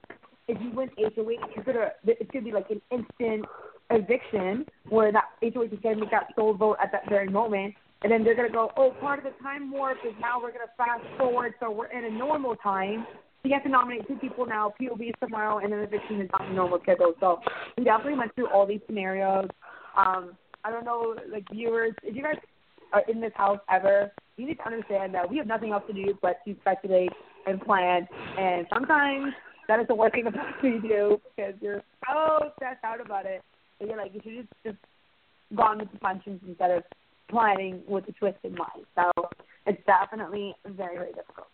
if you win HOH, you're gonna it's gonna be like an instant eviction where that HOH is gonna make that sole vote at that very moment, and then they're gonna go, oh, part of the time warp is now we're gonna fast forward, so we're in a normal time. So you have to nominate two people now, POV tomorrow, and then eviction is on the normal schedule. So we definitely went through all these scenarios. Um, I don't know, like viewers, if you guys are in this house ever, you need to understand that we have nothing else to do but to speculate and plan. And sometimes that is the worst thing about you do because you're so stressed out about it. And you're like, you should just, just gone with the punches instead of planning with a twist in mind. So it's definitely very, very difficult.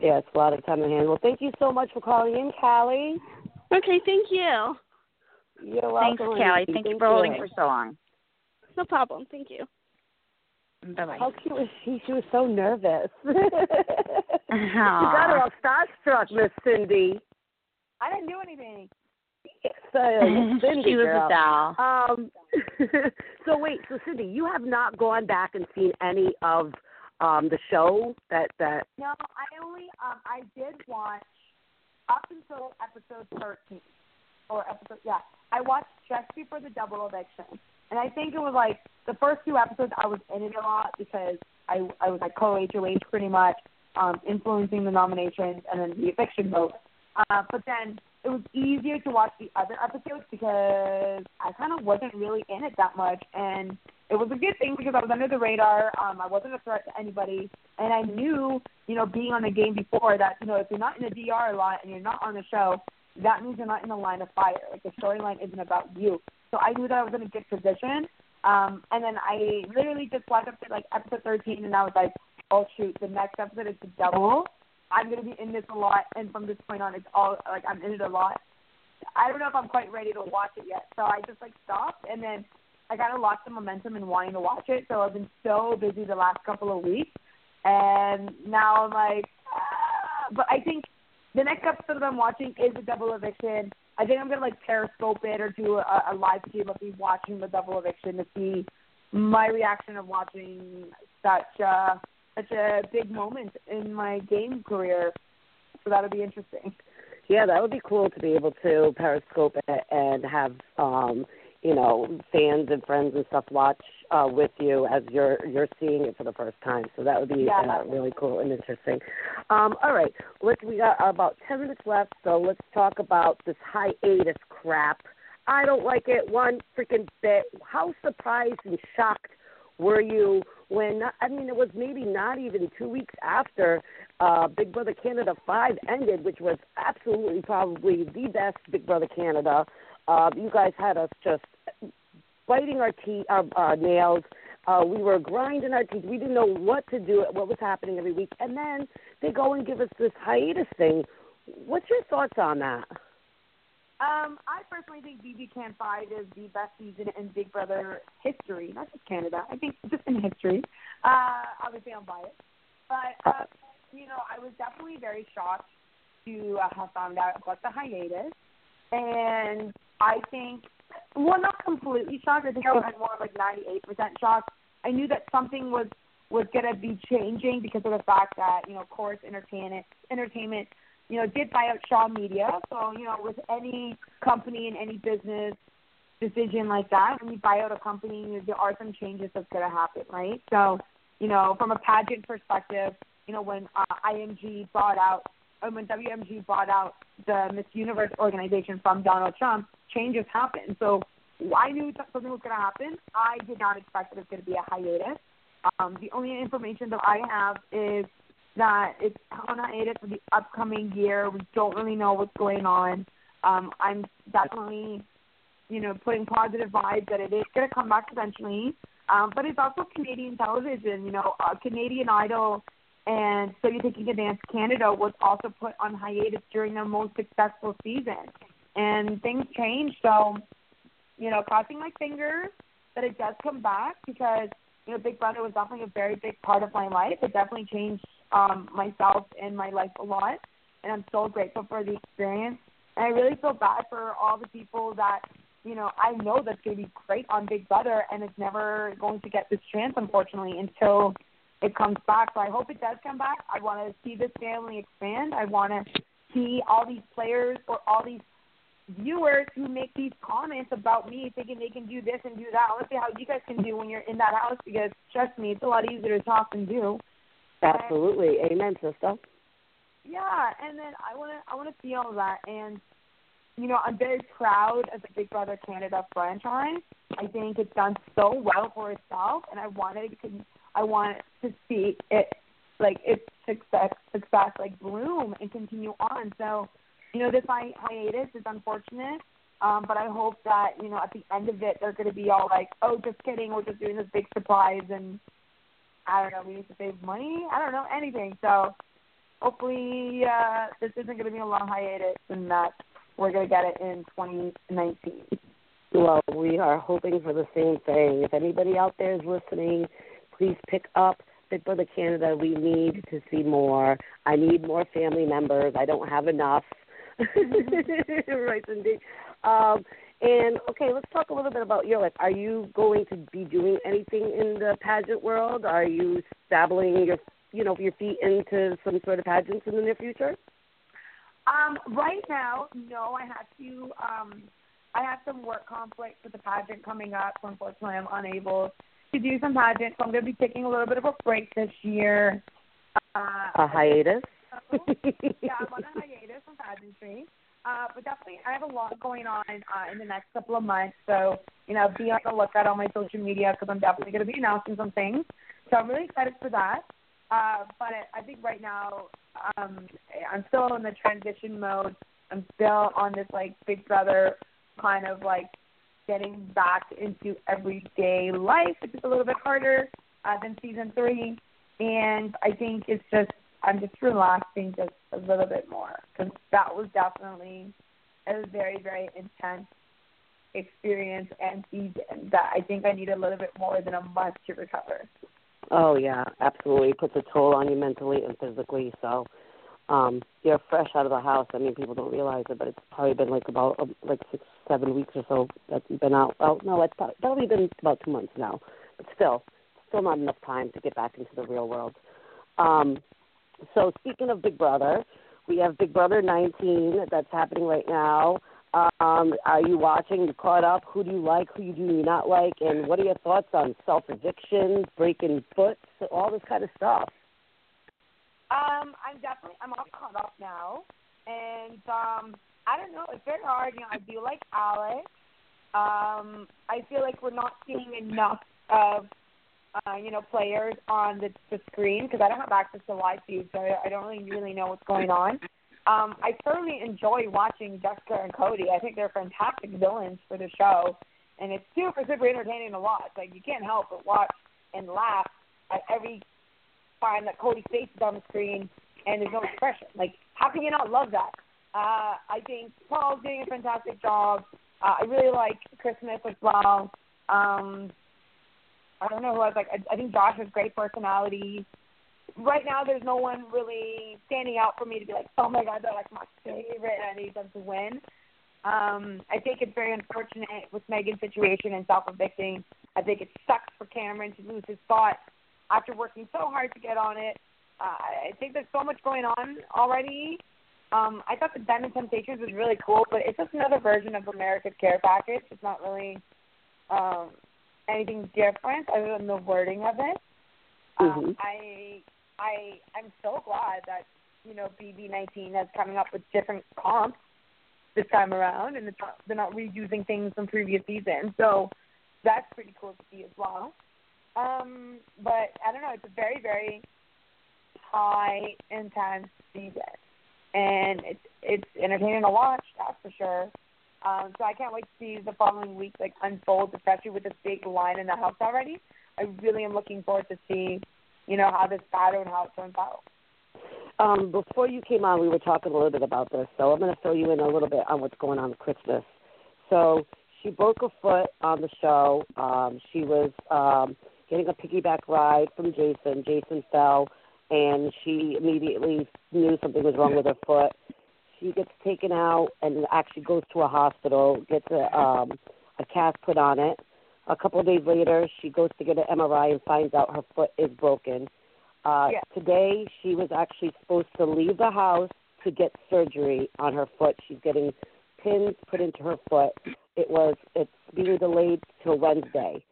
Yeah, it's a lot of time to handle. Well, thank you so much for calling in, Callie. Okay, thank you. You're welcome. Thanks. Callie. Lindsay. Thank you for holding for so long. No problem. Thank you. Bye bye. How cute was she? She was so nervous. you got her all starstruck, Miss Sindy. I didn't do anything. So, Sindy She was girl. a doll. Um, so wait, so Sindy, you have not gone back and seen any of um the show that that No, I only um I did watch up until episode thirteen or episode yeah. I watched just before the double eviction. And I think it was like the first two episodes I was in it a lot because I I was like co HOH pretty much, um, influencing the nominations and then the eviction vote. Uh, but then it was easier to watch the other episodes because I kind of wasn't really in it that much, and it was a good thing because I was under the radar. Um, I wasn't a threat to anybody, and I knew, you know, being on the game before that, you know, if you're not in the DR a lot and you're not on the show, that means you're not in the line of fire. Like the storyline isn't about you. So I knew that I was in a good position. Um, and then I literally just watched up to like episode 13, and I was like, oh shoot, the next episode is the double. I'm gonna be in this a lot, and from this point on, it's all like I'm in it a lot. I don't know if I'm quite ready to watch it yet, so I just like stopped, and then I kind of lost the momentum in wanting to watch it. So I've been so busy the last couple of weeks, and now I'm like, ah. but I think the next episode that I'm watching is the double eviction. I think I'm gonna like periscope it or do a, a live stream of me watching the double eviction to see my reaction of watching such uh such a big moment in my game career. So that'll be interesting. yeah, that would be cool to be able to periscope it and have um you know fans and friends and stuff watch uh with you as you're you're seeing it for the first time. So that would be Yeah. uh, really cool and interesting. Um all right, let's we got about 10 minutes left, so let's talk about this hiatus crap. I don't like it one freaking bit. How surprised and shocked were you when I mean it was maybe not even two weeks after uh Big Brother Canada five ended, which was absolutely probably the best Big Brother Canada. Uh you guys had us just biting our teeth our uh, nails. Uh we were grinding our teeth. We didn't know what to do, what was happening every week. And then they go and give us this hiatus thing. What's your thoughts on that? Um, I personally think BB Can 5 is the best season in Big Brother history, not just Canada. I think just in history. Uh, obviously, I'm biased. But, uh, you know, I was definitely very shocked to uh, have found out about the hiatus. And I think, well, not completely shocked. I think I was more like 98% shocked. I knew that something was was going to be changing because of the fact that, you know, Chorus Entertainment, Entertainment you know, did buy out Shaw Media. So, you know, with any company and any business decision like that, when you buy out a company, there are some changes that's going to happen, right? So, you know, from a pageant perspective, you know, when uh, IMG bought out, or when WMG bought out the Miss Universe organization from Donald Trump, changes happened. So I knew something was going to happen. I did not expect that it was going to be a hiatus. Um, the only information that I have is that it's on hiatus for the upcoming year. We don't really know what's going on. Um, I'm definitely, you know, putting positive vibes that it is going to come back eventually. Um, but it's also Canadian television. You know, uh, Canadian Idol and So You Think You Can Dance Canada was also put on hiatus during their most successful season. And things changed. So, you know, crossing my fingers that it does come back because, you know, Big Brother was definitely a very big part of my life. It definitely changed um, myself and my life a lot, and I'm so grateful for the experience. And I really feel bad for all the people that you know I know that's going to be great on Big Brother, and it's never going to get this chance, unfortunately, until it comes back. So I hope it does come back. I want to see this family expand. I want to see all these players or all these viewers who make these comments about me thinking they can do this and do that. Let's see how you guys can do when you're in that house because trust me, it's a lot easier to talk than do. Absolutely. Amen, sister. Yeah, and then I want to I all of that, and you know I'm very proud of the Big Brother Canada franchise. I think it's done so well for itself, and I wanted to I want to see it like its success success like bloom and continue on. So, you know, this hi- hiatus is unfortunate. Um, but I hope that you know at the end of it they're going to be all like, "Oh, just kidding, we're just doing this big surprise," and I don't know, we need to save money. I don't know anything. So hopefully uh, this isn't going to be a long hiatus, and that we're going to get it in 2019. Well, we are hoping for the same thing. If anybody out there is listening, please pick up Big Brother Canada. We need to see more. I need more family members. I don't have enough. right, Sindy. Um, and okay, let's talk a little bit about your life. Are you going to be doing anything in the pageant world? Are you dabbling your, you know, your feet into some sort of pageants in the near future? Um, right now, no. I have to. Um, I have some work conflicts with the pageant coming up, so unfortunately, I'm unable to do some pageants. So I'm going to be taking a little bit of a break this year. Uh, A hiatus. yeah, I'm on a hiatus from pageantry. Uh, but definitely, I have a lot going on uh, in the next couple of months. So, you know, be on the lookout on my social media because I'm definitely going to be announcing some things. So I'm really excited for that. Uh, but I think right now, um, I'm still in the transition mode. I'm still on this like Big Brother kind of like getting back into everyday life, which is a little bit harder uh, than season three. And I think it's just I'm just relaxing just a little bit more because that was definitely a very very intense experience and season that I think I need a little bit more than a month to recover. Oh yeah, absolutely. It puts a toll on you mentally and physically. So, um, you're fresh out of the house. I mean, people don't realize it, but it's probably been like about um, like six, seven weeks or so that you've been out. Oh no, it's probably, probably been about two months now. But still, still not enough time to get back into the real world. Um, so speaking of Big Brother, we have Big Brother 19 that's happening right now. Um, are you watching? You caught up? Who do you like? Who do you not like? And what are your thoughts on self eviction, breaking foots, all this kind of stuff? Um, I'm definitely I'm all caught up now, and um, I don't know. It's very hard. You know, I do like Alex. Um, I feel like we're not seeing enough of uh, you know players on the, the screen because I don't have access to live feed, so I, I don't really really know what's going on. Um, I certainly enjoy watching Jessica and Cody. I think they're fantastic villains for the show, and it's super super entertaining to watch. Like you can't help but watch and laugh at every time that Cody's face is on the screen and there's no expression. Like how can you not love that? Uh, I think Paul's doing a fantastic job. Uh, I really like Christmas as well. Um, I don't know who else. Like I, I think Josh has great personality. Right now, there's no one really standing out for me to be like, oh my god, they're like my favorite. I need them to win. Um, I think it's very unfortunate with Megan's situation and self evicting. I think it sucks for Cameron to lose his spot after working so hard to get on it. Uh, I think there's so much going on already. Um, I thought the Den of Temptations was really cool, but it's just another version of America's Care Package. It's not really um, anything different other than the wording of it. Mm-hmm. Um, I I I'm so glad that you know BB19 is coming up with different comps this time around, and it's not, they're not reusing things from previous seasons. So that's pretty cool to see as well. Um, but I don't know. It's a very very high intense season, and it's it's entertaining to watch. That's for sure. Um, so I can't wait to see the following week like unfold, especially with this big line in the house already. I really am looking forward to see, you know, how this battle and how it turns out. Um, before you came on, we were talking a little bit about this, so I'm going to fill you in a little bit on what's going on with Christmas. So she broke a foot on the show. Um, she was um, getting a piggyback ride from Jason. Jason fell, and she immediately knew something was wrong with her foot. She gets taken out and actually goes to a hospital, gets a um, a cast put on it. A couple of days later, she goes to get an MRI and finds out her foot is broken. Uh, Yeah. Today, she was actually supposed to leave the house to get surgery on her foot. She's getting pins put into her foot. It was it's being delayed till Wednesday.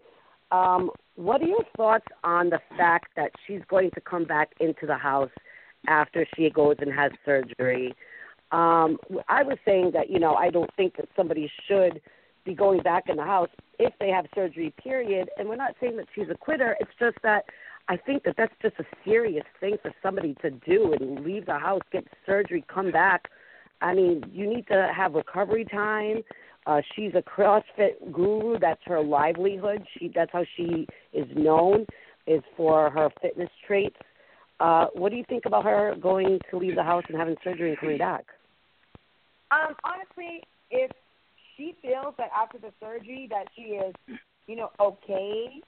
Um, what are your thoughts on the fact that she's going to come back into the house after she goes and has surgery? Um, I was saying that you know I don't think that somebody should be going back in the house if they have surgery. Period. And we're not saying that she's a quitter. It's just that I think that that's just a serious thing for somebody to do and leave the house, get surgery, come back. I mean, you need to have recovery time. Uh, she's a CrossFit guru. That's her livelihood. She that's how she is known, is for her fitness traits. Uh, what do you think about her going to leave the house and having surgery and coming back? Um, honestly, if she feels that after the surgery that she is, you know, okay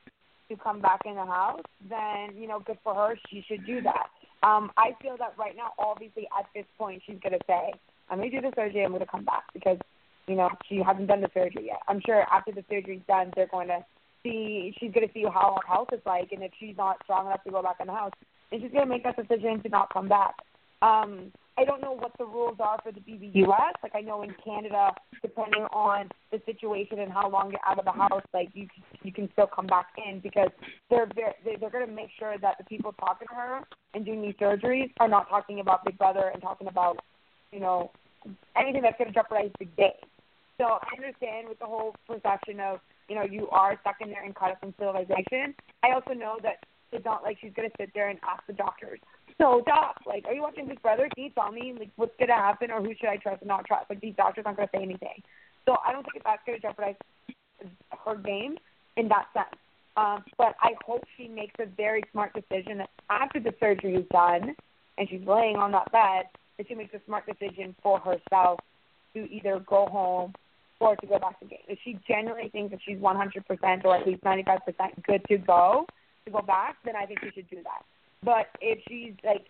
to come back in the house, then you know, good for her. She should do that. Um, I feel that right now, obviously, at this point, she's gonna say, "I'm gonna do the surgery. I'm gonna come back," because you know she hasn't done the surgery yet. I'm sure after the surgery's done, they're going to see. She's gonna see how her health is like, and if she's not strong enough to go back in the house, then she's gonna make that decision to not come back. Um, I don't know what the rules are for the BBUS. Like I know in Canada, depending on the situation and how long you're out of the house, like you you can still come back in because they're very, they- they're going to make sure that the people talking to her and doing these surgeries are not talking about Big Brother and talking about you know anything that's going to jeopardize the game. So I understand with the whole perception of you know you are stuck in there and caught up in civilization. I also know that it's not like she's going to sit there and ask the doctors. So, doc, like, are you watching Big Brother? Can you tell me like what's to happen or who should I trust and not trust? Like these doctors aren't to say anything. So I don't think that's to jeopardize her game in that sense. Um, but I hope she makes a very smart decision after the surgery is done and she's laying on that bed, that she makes a smart decision for herself to either go home or to go back to game. If she genuinely thinks that she's 100% or at least 95% good to go to go back, then I think she should do that. But if she's like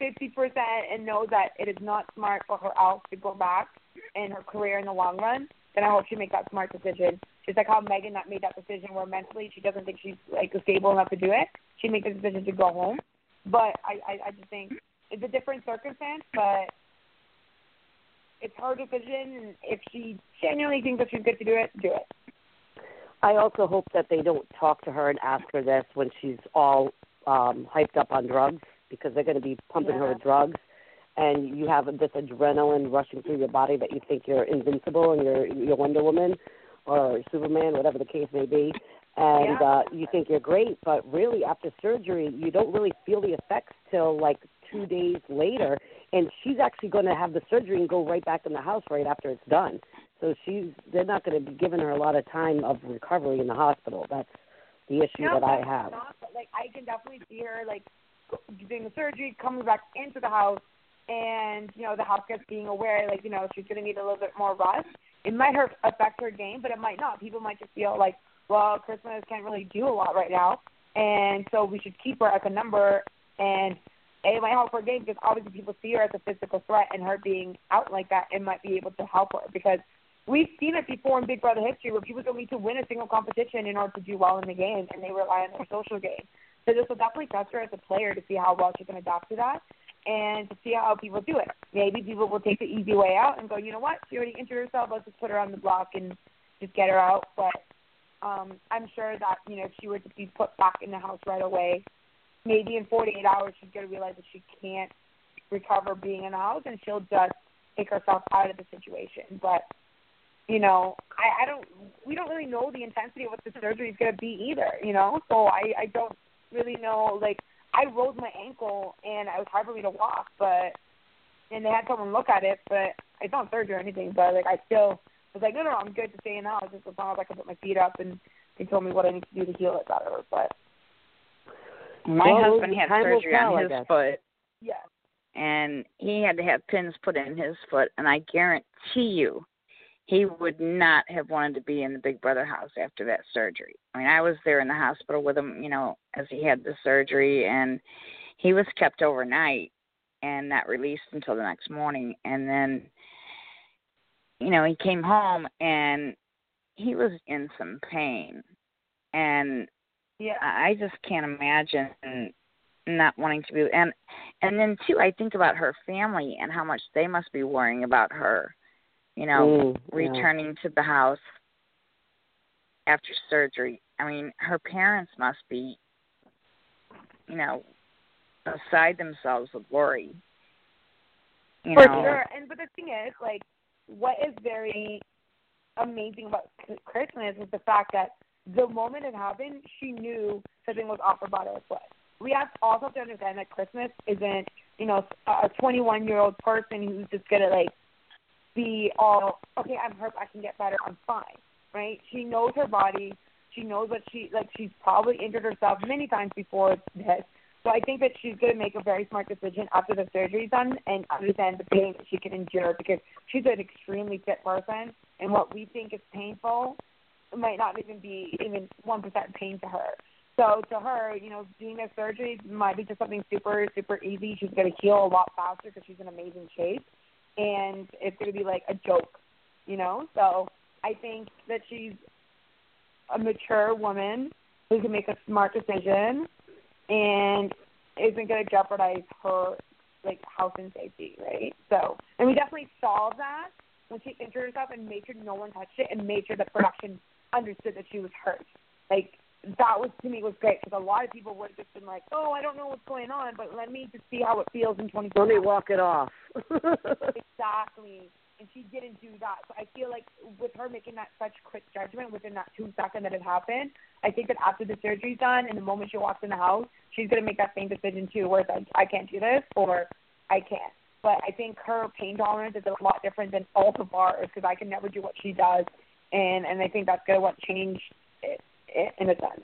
50% and knows that it is not smart for her else to go back in her career in the long run, then I hope she makes that smart decision. Just like how Megan that made that decision where mentally she doesn't think she's like stable enough to do it. She makes the decision to go home. But I, I, I just think it's a different circumstance, but it's her decision and if she genuinely thinks that she's good to do it, do it. I also hope that they don't talk to her and ask her this when she's all um hyped up on drugs because they're going to be pumping her with drugs. And you have this adrenaline rushing through your body that you think you're invincible and you're you're Wonder Woman or Superman, whatever the case may be, and uh you think you're great, but really after surgery you don't really feel the effects till like 2 days later. And she's actually going to have the surgery and go right back in the house right after it's done. So she's they're not going to be giving her a lot of time of recovery in the hospital. That's the issue No, that I have. Not, but, like I can definitely see her like doing the surgery, coming back into the house, and you know the house gets being aware, like you know she's going to need a little bit more rest. It might hurt, affect her game, but it might not. People might just feel like, well, Christmas can't really do a lot right now, and so we should keep her as a number. And it might help her game because obviously people see her as a physical threat, and her being out like that, it might be able to help her because we've seen it before in Big Brother history where people don't need to win a single competition in order to do well in the game, and they rely on their social game. So this will definitely test her as a player to see how well she can adapt to that, and to see how people do it. Maybe people will take the easy way out and go, you know what, she already injured herself, let's just put her on the block and just get her out. But um, I'm sure that you know if she were to be put back in the house right away, maybe in 48 hours she's going to realize that she can't recover being in the house, and she'll just take herself out of the situation. But you know, I, I don't. We don't really know the intensity of what the surgery is going to be either. You know, so I I don't really know. Like I rolled my ankle and it was hard for me to walk, but and they had someone look at it, but it's not surgery or anything. But like I still was like, no, no, I'm good to stay in the house just as long as I can put my feet up and they told me what I need to do to heal it better. But My Well, husband had surgery on his foot, yeah, and he had to have pins put in his foot. And I guarantee you, he would not have wanted to be in the Big Brother house after that surgery. I mean, I was there in the hospital with him, you know, as he had the surgery, and he was kept overnight and not released until the next morning. And then, you know, he came home and he was in some pain. And yeah. I I just can't imagine not wanting to be and and then too I think about her family and how much they must be worrying about her. You know, Mm, yeah. returning to the house after surgery. I mean, her parents must be you know, beside themselves with worry. You For know, sure. And but the thing is, like, what is very amazing about Christmas is the fact that the moment it happened, she knew something was off about her foot. We have also have to understand that Christmas isn't, you know, a 21 year old person who's just gonna like be all okay. I'm hurt. I can get better. I'm fine. Right? She knows her body. She knows what she like. She's probably injured herself many times before this. So I think that she's going to make a very smart decision after the surgery's done and understand the pain that she can endure because she's an extremely fit person, and what we think is painful might not even be even one percent pain to her. So to her, you know, doing this surgery might be just something super, super easy. She's going to heal a lot faster because she's in amazing shape, and it's going to be like a joke, you know. So I think that she's a mature woman who can make a smart decision and isn't going to jeopardize her like health and safety, right? So, and we definitely saw that when she injured herself and made sure no one touched it and made sure the production understood that she was hurt. Like that was to me was great because a lot of people would have just been like, "Oh, I don't know what's going on, but let me just see how it feels in 24 Let me walk it off. exactly. And she didn't do that. So I feel like with her making that such quick judgment within that two second that it happened, I think that after the surgery's done and the moment she walks in the house, she's gonna make that same decision too, where it's like, I can't do this or I can't. But I think her pain tolerance is a lot different than all of ours because I can never do what she does, and and I think that's gonna what change it, it in a sense.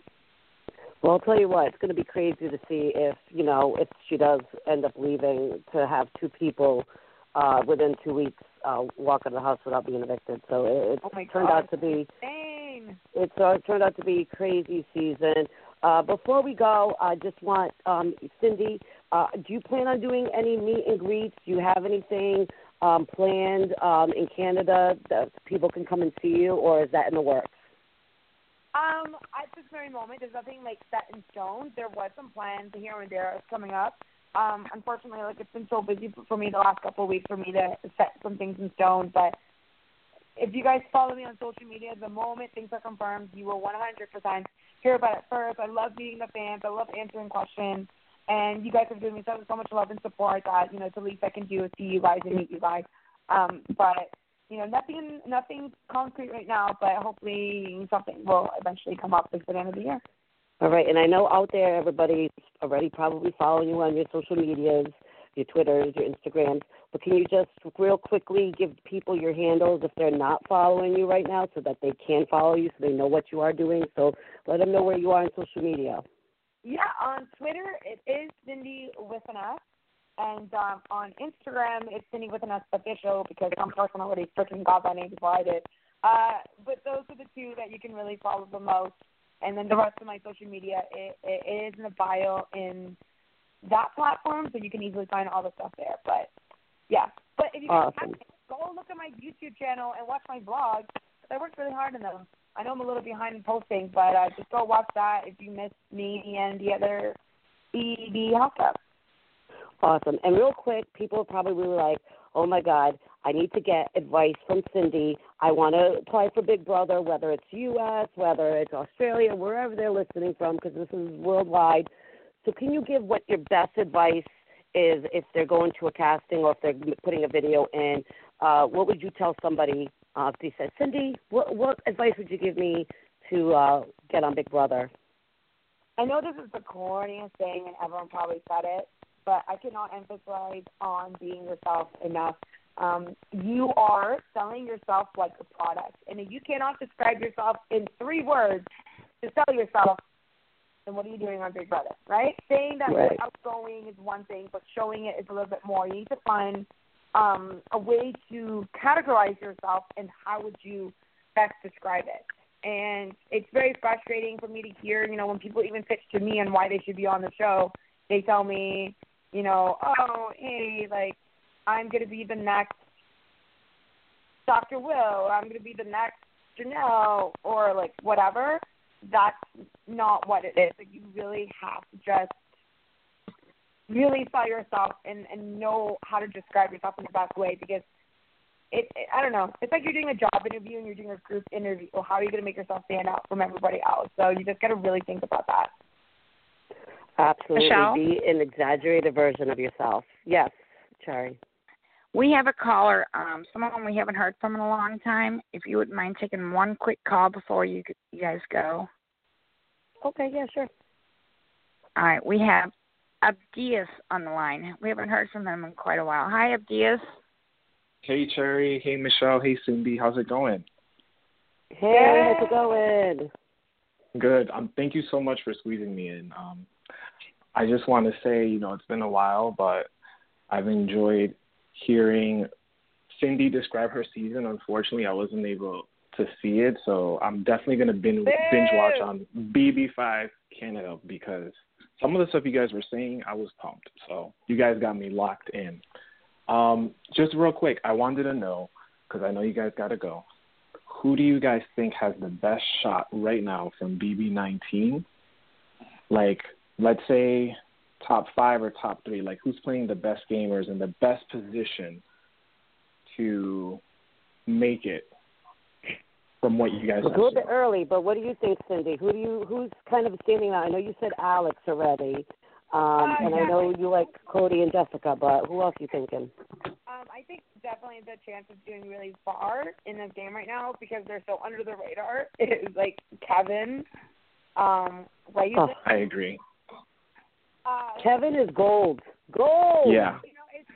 Well, I'll tell you what, it's going to be crazy to see if, you know, if she does end up leaving to have two people uh within two weeks uh walk out of the house without being evicted. So it, it's Oh turned God. out to be Insane. it's uh, turned out to be a crazy season. Uh, before we go, I just want um, Sindy. Uh, do you plan on doing any meet and greets? Do you have anything um, planned um, in Canada that people can come and see you, or is that in the works? Um, at this very moment, there's nothing like set in stone. There was some plans here and there coming up. Um, unfortunately, like it's been so busy for me the last couple of weeks for me to set some things in stone. But if you guys follow me on social media, the moment things are confirmed, you will 100% hear about it first. I love meeting the fans. I love answering questions. And you guys have given me so, so much love and support that, you know, it's the least I can do is see you guys and meet you guys. Um, but, you know, nothing nothing concrete right now, but hopefully something will eventually come up before the end of the year. All right, and I know out there everybody's already probably following you on your social medias, your Twitters, your Instagrams. But can you just real quickly give people your handles if they're not following you right now, so that they can follow you, so they know what you are doing. So let them know where you are on social media. Yeah, on Twitter it is Sindy with an S, and um, on Instagram it's Sindy with an S official because some person already freaking got that name I. Uh, but those are the two that you can really follow the most, and then the rest of my social media it, it is in the bio in that platform, so you can easily find all the stuff there. But yeah, but if you guys Awesome. go look at my YouTube channel and watch my vlogs. I worked really hard on them. I know I'm a little behind in posting, but uh, just go watch that if you missed me and the other Health Club. Awesome. And real quick, people are probably really like, oh my God, I need to get advice from Sindy. I want to apply for Big Brother, whether it's U.S., whether it's Australia, wherever they're listening from, because this is worldwide. So can you give what your best advice is if they're going to a casting or if they're putting a video in? Uh, what would you tell somebody uh, if they said, Sindy, what, what advice would you give me to uh, get on Big Brother? I know this is the corniest thing, and everyone probably said it, but I cannot emphasize on being yourself enough. Um, you are selling yourself like a product, and if you cannot describe yourself in three words to sell yourself, then what are you doing on Big Brother, right? Saying that Right. you're outgoing is one thing, but showing it is a little bit more. You need to find um, a way to categorize yourself, and how would you best describe it? And it's very frustrating for me to hear, you know, when people even pitch to me on why they should be on the show, they tell me, you know, oh, hey, like, I'm going to be the next Dr. Will, or I'm going to be the next Janelle, or like whatever. That's not what it is. Like, you really have to just really sell yourself and, and know how to describe yourself in the best way because it, it I don't know. It's like you're doing a job interview and you're doing a group interview. Well, how are you going to make yourself stand out from everybody else? So you just got to really think about that. Absolutely. Michelle? Be an exaggerated version of yourself. Yes, Cherry. We have a caller, um, someone we haven't heard from in a long time. If you wouldn't mind taking one quick call before you you guys go. Okay, yeah, sure. All right, we have Abdias on the line. We haven't heard from him in quite a while. Hi, Abdias. Hey Cherry, hey Michelle, hey Sindy, how's it going? Hey, how's it going? Good. Um, thank you so much for squeezing me in. Um, I just want to say, you know, it's been a while, but I've enjoyed hearing Sindy describe her season. Unfortunately, I wasn't able to see it, so I'm definitely gonna binge, binge watch on BB5 Canada because some of the stuff you guys were saying, I was pumped. So you guys got me locked in. Um, just real quick, I wanted to know because I know you guys got to go. Who do you guys think has the best shot right now from BB19? Like, let's say top five or top three. Like, who's playing the best gamers in the best position to make it from what you guys It's a little seen? bit early, but what do you think, Sindy? Who do you who's kind of standing out? I know you said Alex already, um, Uh, and I know you like Cody and Jessica, but who else you thinking? Um, I think definitely the chance of doing really far in this game right now because they're so under the radar is like Kevin, um, Raven. Oh. I agree. Uh, Kevin is gold. Gold. Yeah. You know, it's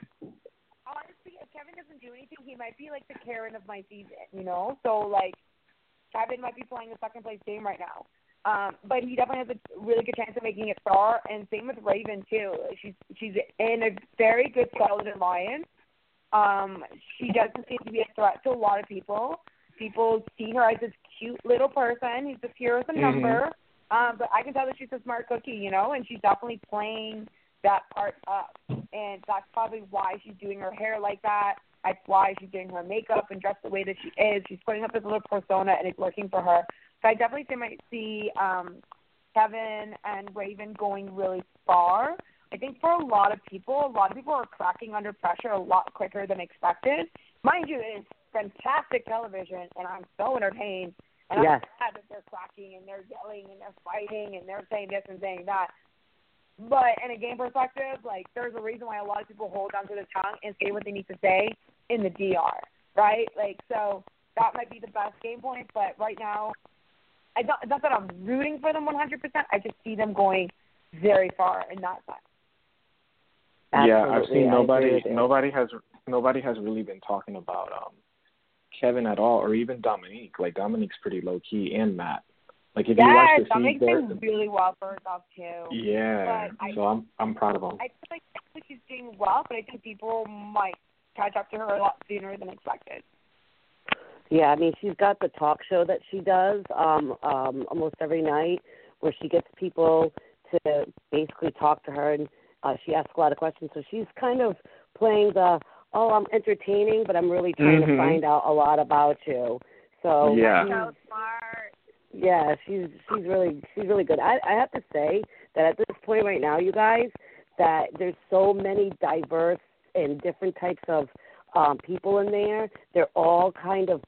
honestly, if Kevin doesn't do anything, he might be like the Karen of my season. You know, so like Kevin might be playing a second place game right now. Um, but he definitely has a really good chance of making it far, and same with Raven too. She's she's in a very good solid alliance. Um, she doesn't seem to be a threat to a lot of people. People see her as this cute little person who's just here as a Mhm. number. Um, but I can tell that she's a smart cookie, you know, and she's definitely playing that part up. And that's probably why she's doing her hair like that. That's why she's doing her makeup and dressed the way that she is. She's putting up this little persona, and it's working for her. So I definitely think might see um, Kevin and Raven going really far. I think for a lot of people, a lot of people are cracking under pressure a lot quicker than expected. Mind you, it's fantastic television, and I'm so entertained. And Yes. I'm glad that they're cracking and they're yelling and they're fighting and they're saying this and saying that. But in a game perspective, like there's a reason why a lot of people hold onto their tongue and say what they need to say in the DR, right? Like so that might be the best game point. But right now, I don't. Not that I'm rooting for them 100. percent I just see them going very far in that sense. Yeah, I've seen nobody nobody has nobody has really been talking about um Kevin at all or even Dominique. Like Dominique's pretty low key and Matt. Like if you watch the that feed makes there really well for herself too. Yeah. But So I'm I'm proud of him. I feel like I think she's doing well, but I think people might catch up to her a lot sooner than expected. Yeah, I mean she's got the talk show that she does um um almost every night where she gets people to basically talk to her and uh she asks a lot of questions. So she's kind of playing the oh, I'm entertaining but I'm really trying to Mhm. find out a lot about you. So Yeah. So smart. yeah, she's she's really she's really good. I I have to say that at this point right now, you guys, that there's so many diverse and different types of um people in there. They're all kind of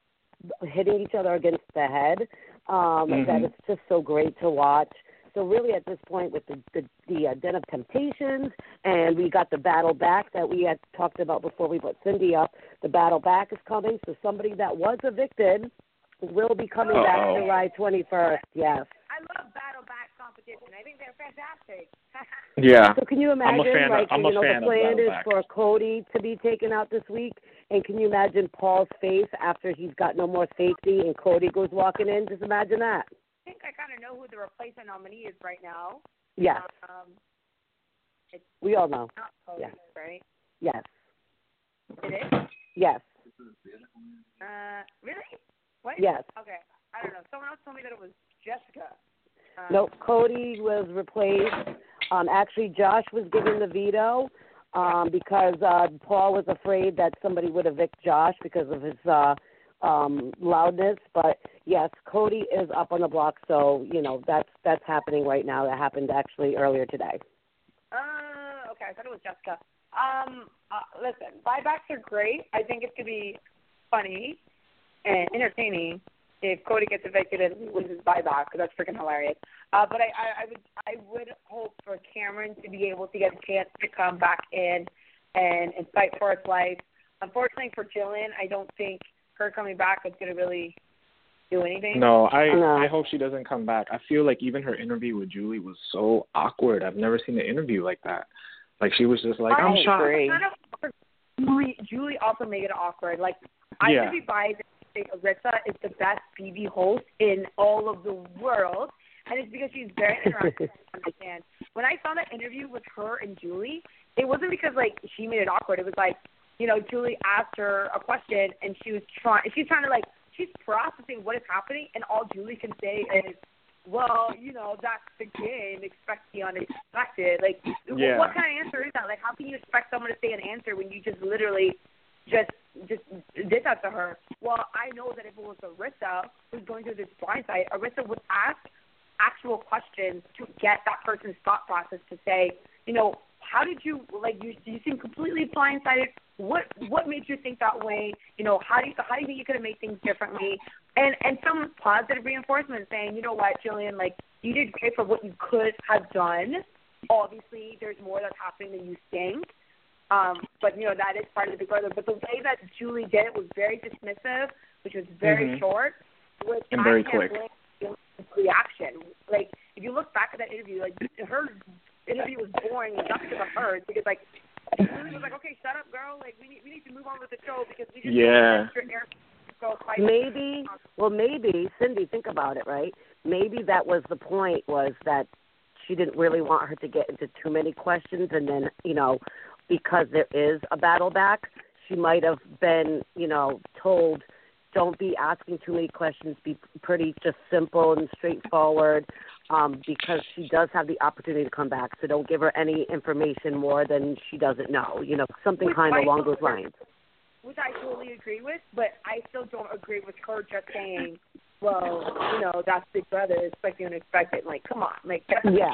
hitting each other against the head. Um that Mhm. it's just so great to watch. So really, at this point, with the the, the uh, Den of Temptations, and we got the battle back that we had talked about before we put Sindy up. The battle back is coming, so somebody that was evicted will be coming back Uh-oh. July 21st. Yes. I love battle back competition. I think they're fantastic. Yeah. So can you I'm a imagine, fan of- like, I'm a you know, fan the plan is back. for Cody to be taken out this week, and can you imagine Paul's face after he's got no more safety and Cody goes walking in? Just imagine that. I think I kind of know who the replacement nominee is right now. Yes, Um, it's we all know. not Cody, Yeah. right? Yes, It is. yes, Uh, really? What? Yes. Okay. I don't know. Someone else told me that it was Jessica. Um, Nope, Cody was replaced. Um, actually, Josh was given the veto um, because uh, Paul was afraid that somebody would evict Josh because of his uh, um, loudness. But yes, Cody is up on the block, so you know that's that's happening right now. That happened actually earlier today. Uh, okay. I thought it was Jessica. Um, uh, listen, buybacks are great. I think it could be funny and entertaining if Cody gets evicted and his buyback because that's freaking hilarious. Uh, but I, I, I would I would hope for Cameron to be able to get a chance to come back in and, and fight for his life. Unfortunately for Jillian, I don't think her coming back is going to really do anything. No, I No. I hope she doesn't come back. I feel like even her interview with Julie was so awkward. I've never seen an interview like that. Like she was just like, I I'm shocked. Kind of Julie Julie also made it awkward. Like I Yeah. should be biased and say Arisa is the best BB host in all of the world, and it's because she's very interactive. and understand. When I saw that interview with her and Julie, it wasn't because like she made it awkward. It was like you know Julie asked her a question and she was trying. She's trying to like she's processing what is happening, and all Julie can say is. Well, you know that's the game. Expect the unexpected. Like, Yeah. what kind of answer is that? Like, how can you expect someone to say an answer when you just literally just just did that to her. Well, I know that if it was Arisa who's going through this blind side, Arisa would ask actual questions to get that person's thought process to say, you know, how did you like you you seem completely blindsided. What what made you think that way? You know, how do you how do you think you could have made things differently? And and some positive reinforcement saying, you know what, Jillian, like you did great for what you could have done. Obviously, there's more that's happening than you think. Um, but you know that is part of the big brother. But the way that Julie did it was very dismissive, which was very Mhm. short, which And I very can't quick. reaction. Like if you look back at that interview, like her interview was boring, not because of her, it's because like Julie was like, okay, shut up, girl. Like we need we need to move on with the show because we just Yeah. extra air girls fight. maybe well maybe sindy think about it right maybe that was the point was that she didn't really want her to get into too many questions and then you know because there is a battle back she might have been you know told don't be asking too many questions be pretty just simple and straightforward um because she does have the opportunity to come back so don't give her any information more than she doesn't know you know something Which kind of along those lines which I totally agree with, but I still don't agree with her just saying, well, you know, that's Big Brother, expect the unexpected. Like, come on. Like, that's yeah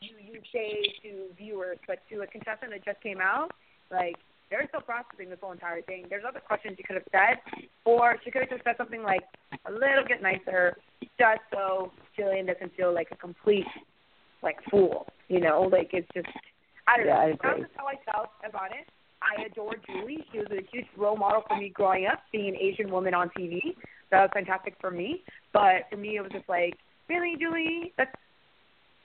you, you say to viewers, but to a contestant that just came out, like, they're still processing this whole entire thing. There's other questions she could have said, or she could have just said something like a little bit nicer, just so Jillian doesn't feel like a complete, like, fool. You know, like, it's just, I don't Yeah, know. I That's just how I felt about it. I adore Julie. She was a huge role model for me growing up, being an Asian woman on TV. That was fantastic for me. But for me, it was just like, really, Julie? That's,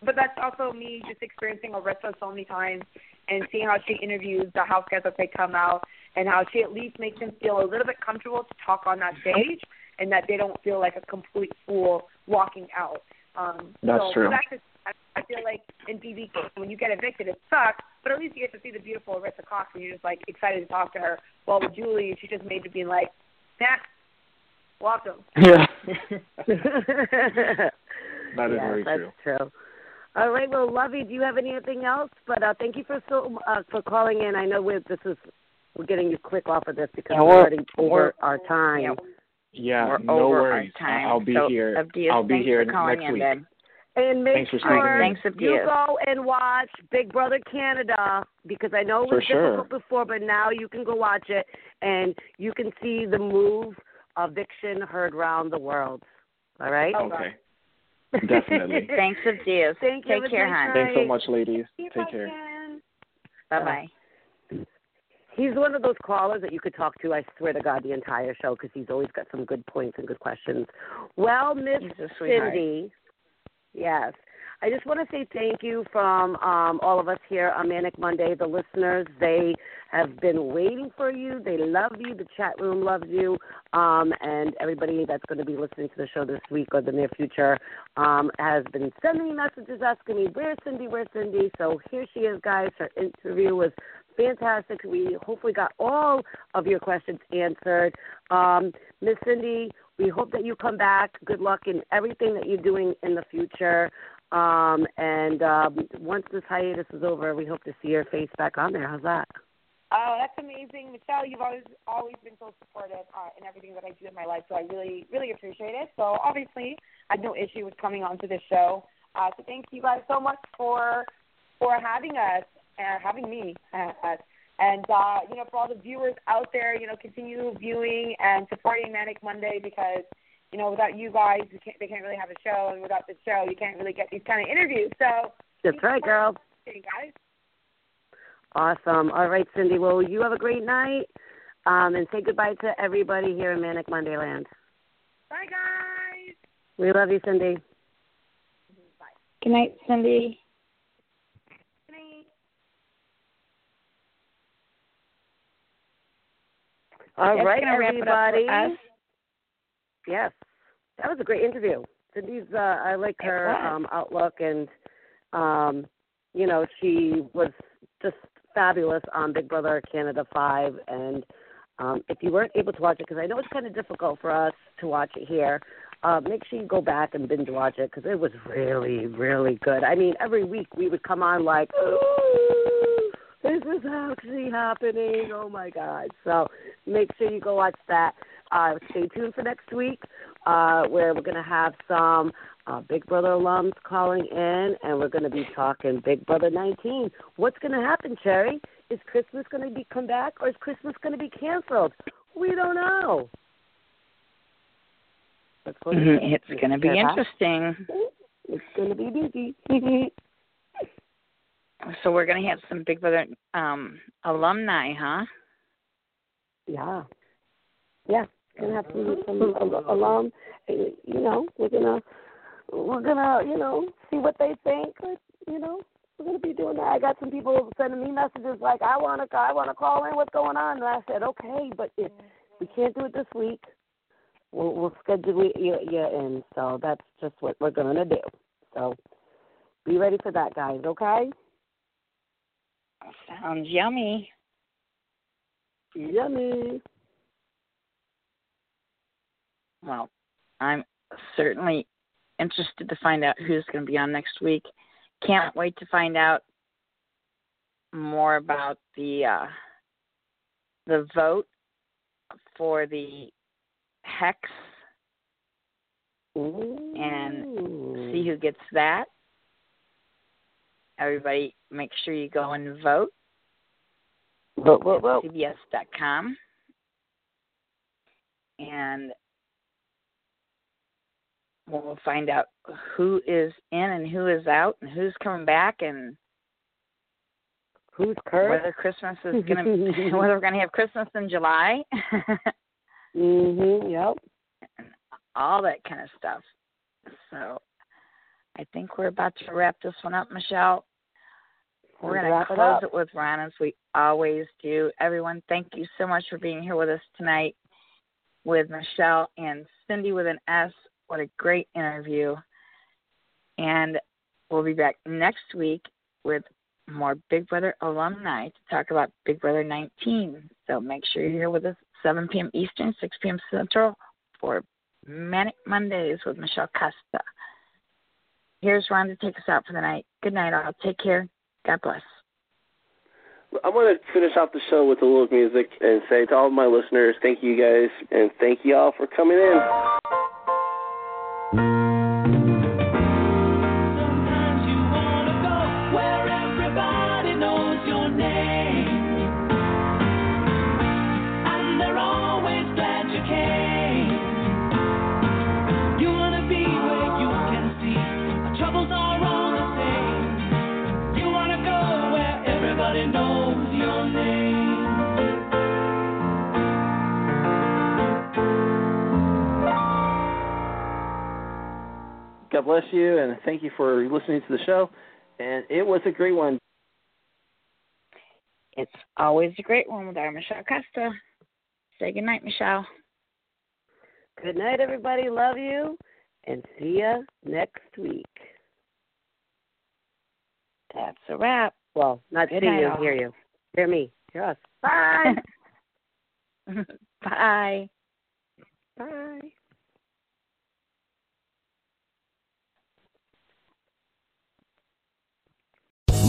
but that's also me just experiencing Arisa so many times and seeing how she interviews the house guests as they come out and how she at least makes them feel a little bit comfortable to talk on that stage and that they don't feel like a complete fool walking out. Um, That's so true. That's just, I I feel like in BB when you get evicted, it sucks, but at least you get to see the beautiful Arisa Cox and you're just like excited to talk to her. Well, with Julie, she just made it be like, nah, welcome. Yeah. that That is yes, very that's true. true. All right, well, Lovey, do you have anything else? But uh, thank you for so uh, for calling in. I know we're this is we're getting you quick off of this because Yeah, we're we're- already over we're- our time. yeah, Yeah, We're no over worries. our time. I'll be so, here. Abdias, I'll be here for calling next in, week. babe. And make Thanks for sure squeezing me. Thanks, you go and watch Big Brother Canada because I know it For was sure. difficult before, but now you can go watch it and you can see the move eviction heard round the world. All right. Okay. Definitely. Thanks, Abdias. Thank you. Take a care, great hon. Thanks so much, ladies. Take care. Bye bye. He's one of those callers that you could talk to, I swear to God, the entire show because he's always got some good points and good questions. Well, Miss He's a sweetheart. Sindy, yes. I just want to say thank you from um, all of us here on Manic Monday. The listeners, they have been waiting for you. They love you. The chat room loves you. Um, and everybody that's going to be listening to the show this week or the near future um, has been sending me messages asking me, Where's Sindy? Where's Sindy? So here she is, guys. Her interview was fantastic. We hopefully got all of your questions answered. Um, Miss Sindy, we hope that you come back. Good luck in everything that you're doing in the future. Um, and um, once this hiatus is over, we hope to see your face back on there. How's that? Oh, that's amazing, Michelle. You've always always been so supportive uh, in everything that I do in my life, so I really really appreciate it. So obviously, I have no issue with coming onto this show. Uh, so thank you guys so much for for having us and having me. Uh, uh, and uh, you know, for all the viewers out there, you know, continue viewing and supporting Manic Monday because you know, without you guys, we can't, they can't really have a show, and without the show, you can't really get these kind of interviews. So That's right, girl. thank guys. Awesome. All right, Sindy. Well, you have a great night. Um, and say goodbye to everybody here in Manic Monday Land. Bye, guys. We love you, Sindy. Good night, Sindy. Good night. All That's right, wrap it up for everybody. Yes, that was a great interview. Sindy's, uh, I like her um, outlook, and um, you know, she was just fabulous on Big Brother Canada Five. And um, if you weren't able to watch it, because I know it's kind of difficult for us to watch it here, uh, make sure you go back and binge watch it because it was really, really good. I mean, every week we would come on like, "Ooh, this is actually happening. Oh my God. So make sure you go watch that. Uh, stay tuned for next week, uh, where we're going to have some uh, Big Brother alums calling in, and we're going to be talking Big Brother 19. What's going to happen, Cherry? Is Christmas going to be come back, or is Christmas going to be canceled? We don't know. Let's go to Mhm, It's going to be interesting. It's going to be busy. So we're going to have some Big Brother um, alumni, huh? Yeah. Yeah. Gonna have to some some al- alum. uh, You know, we're gonna we're gonna you know see what they think. You know, we're gonna be doing that. I got some people sending me messages like, I wanna I wanna call in. What's going on? And I said, okay, but if we can't do it this week, we'll we'll schedule you, you in. So that's just what we're gonna do. So be ready for that, guys. Okay. Sounds yummy. Yummy. Well, I'm certainly interested to find out who's going to be on next week. Can't wait to find out more about the uh, the vote for the hex and see who gets that. Everybody, make sure you go and vote. Vote, vote, vote. CBS.com. And we'll find out who is in and who is out and who's coming back and who's cursed. whether Christmas is gonna whether we're gonna have Christmas in July. mhm. Yep. All that kind of stuff. So I think we're about to wrap this one up, Michelle. We're going to close up. it with Ron as we always do. Everyone, thank you so much for being here with us tonight with Michelle and Sindy with an S. What a great interview. And we'll be back next week with more Big Brother alumni to talk about Big Brother 19. So make sure you're here with us 7 p.m. Eastern, 6 p.m. Central for Manic Mondays with Michelle Costa. Here's Ron to take us out for the night. Good night, all. Take care. God bless. I want to finish off the show with a little music and say to all of my listeners, thank you guys, and thank you all for coming in. God bless you, and thank you for listening to the show. And it was a great one. It's always a great one with our Michelle Costa. Say good night, Michelle. Good night, everybody. Love you, and see ya next week. That's a wrap. Well, not Good see night, you, all. hear you. Hear me. Hear us. Bye. Bye. Bye.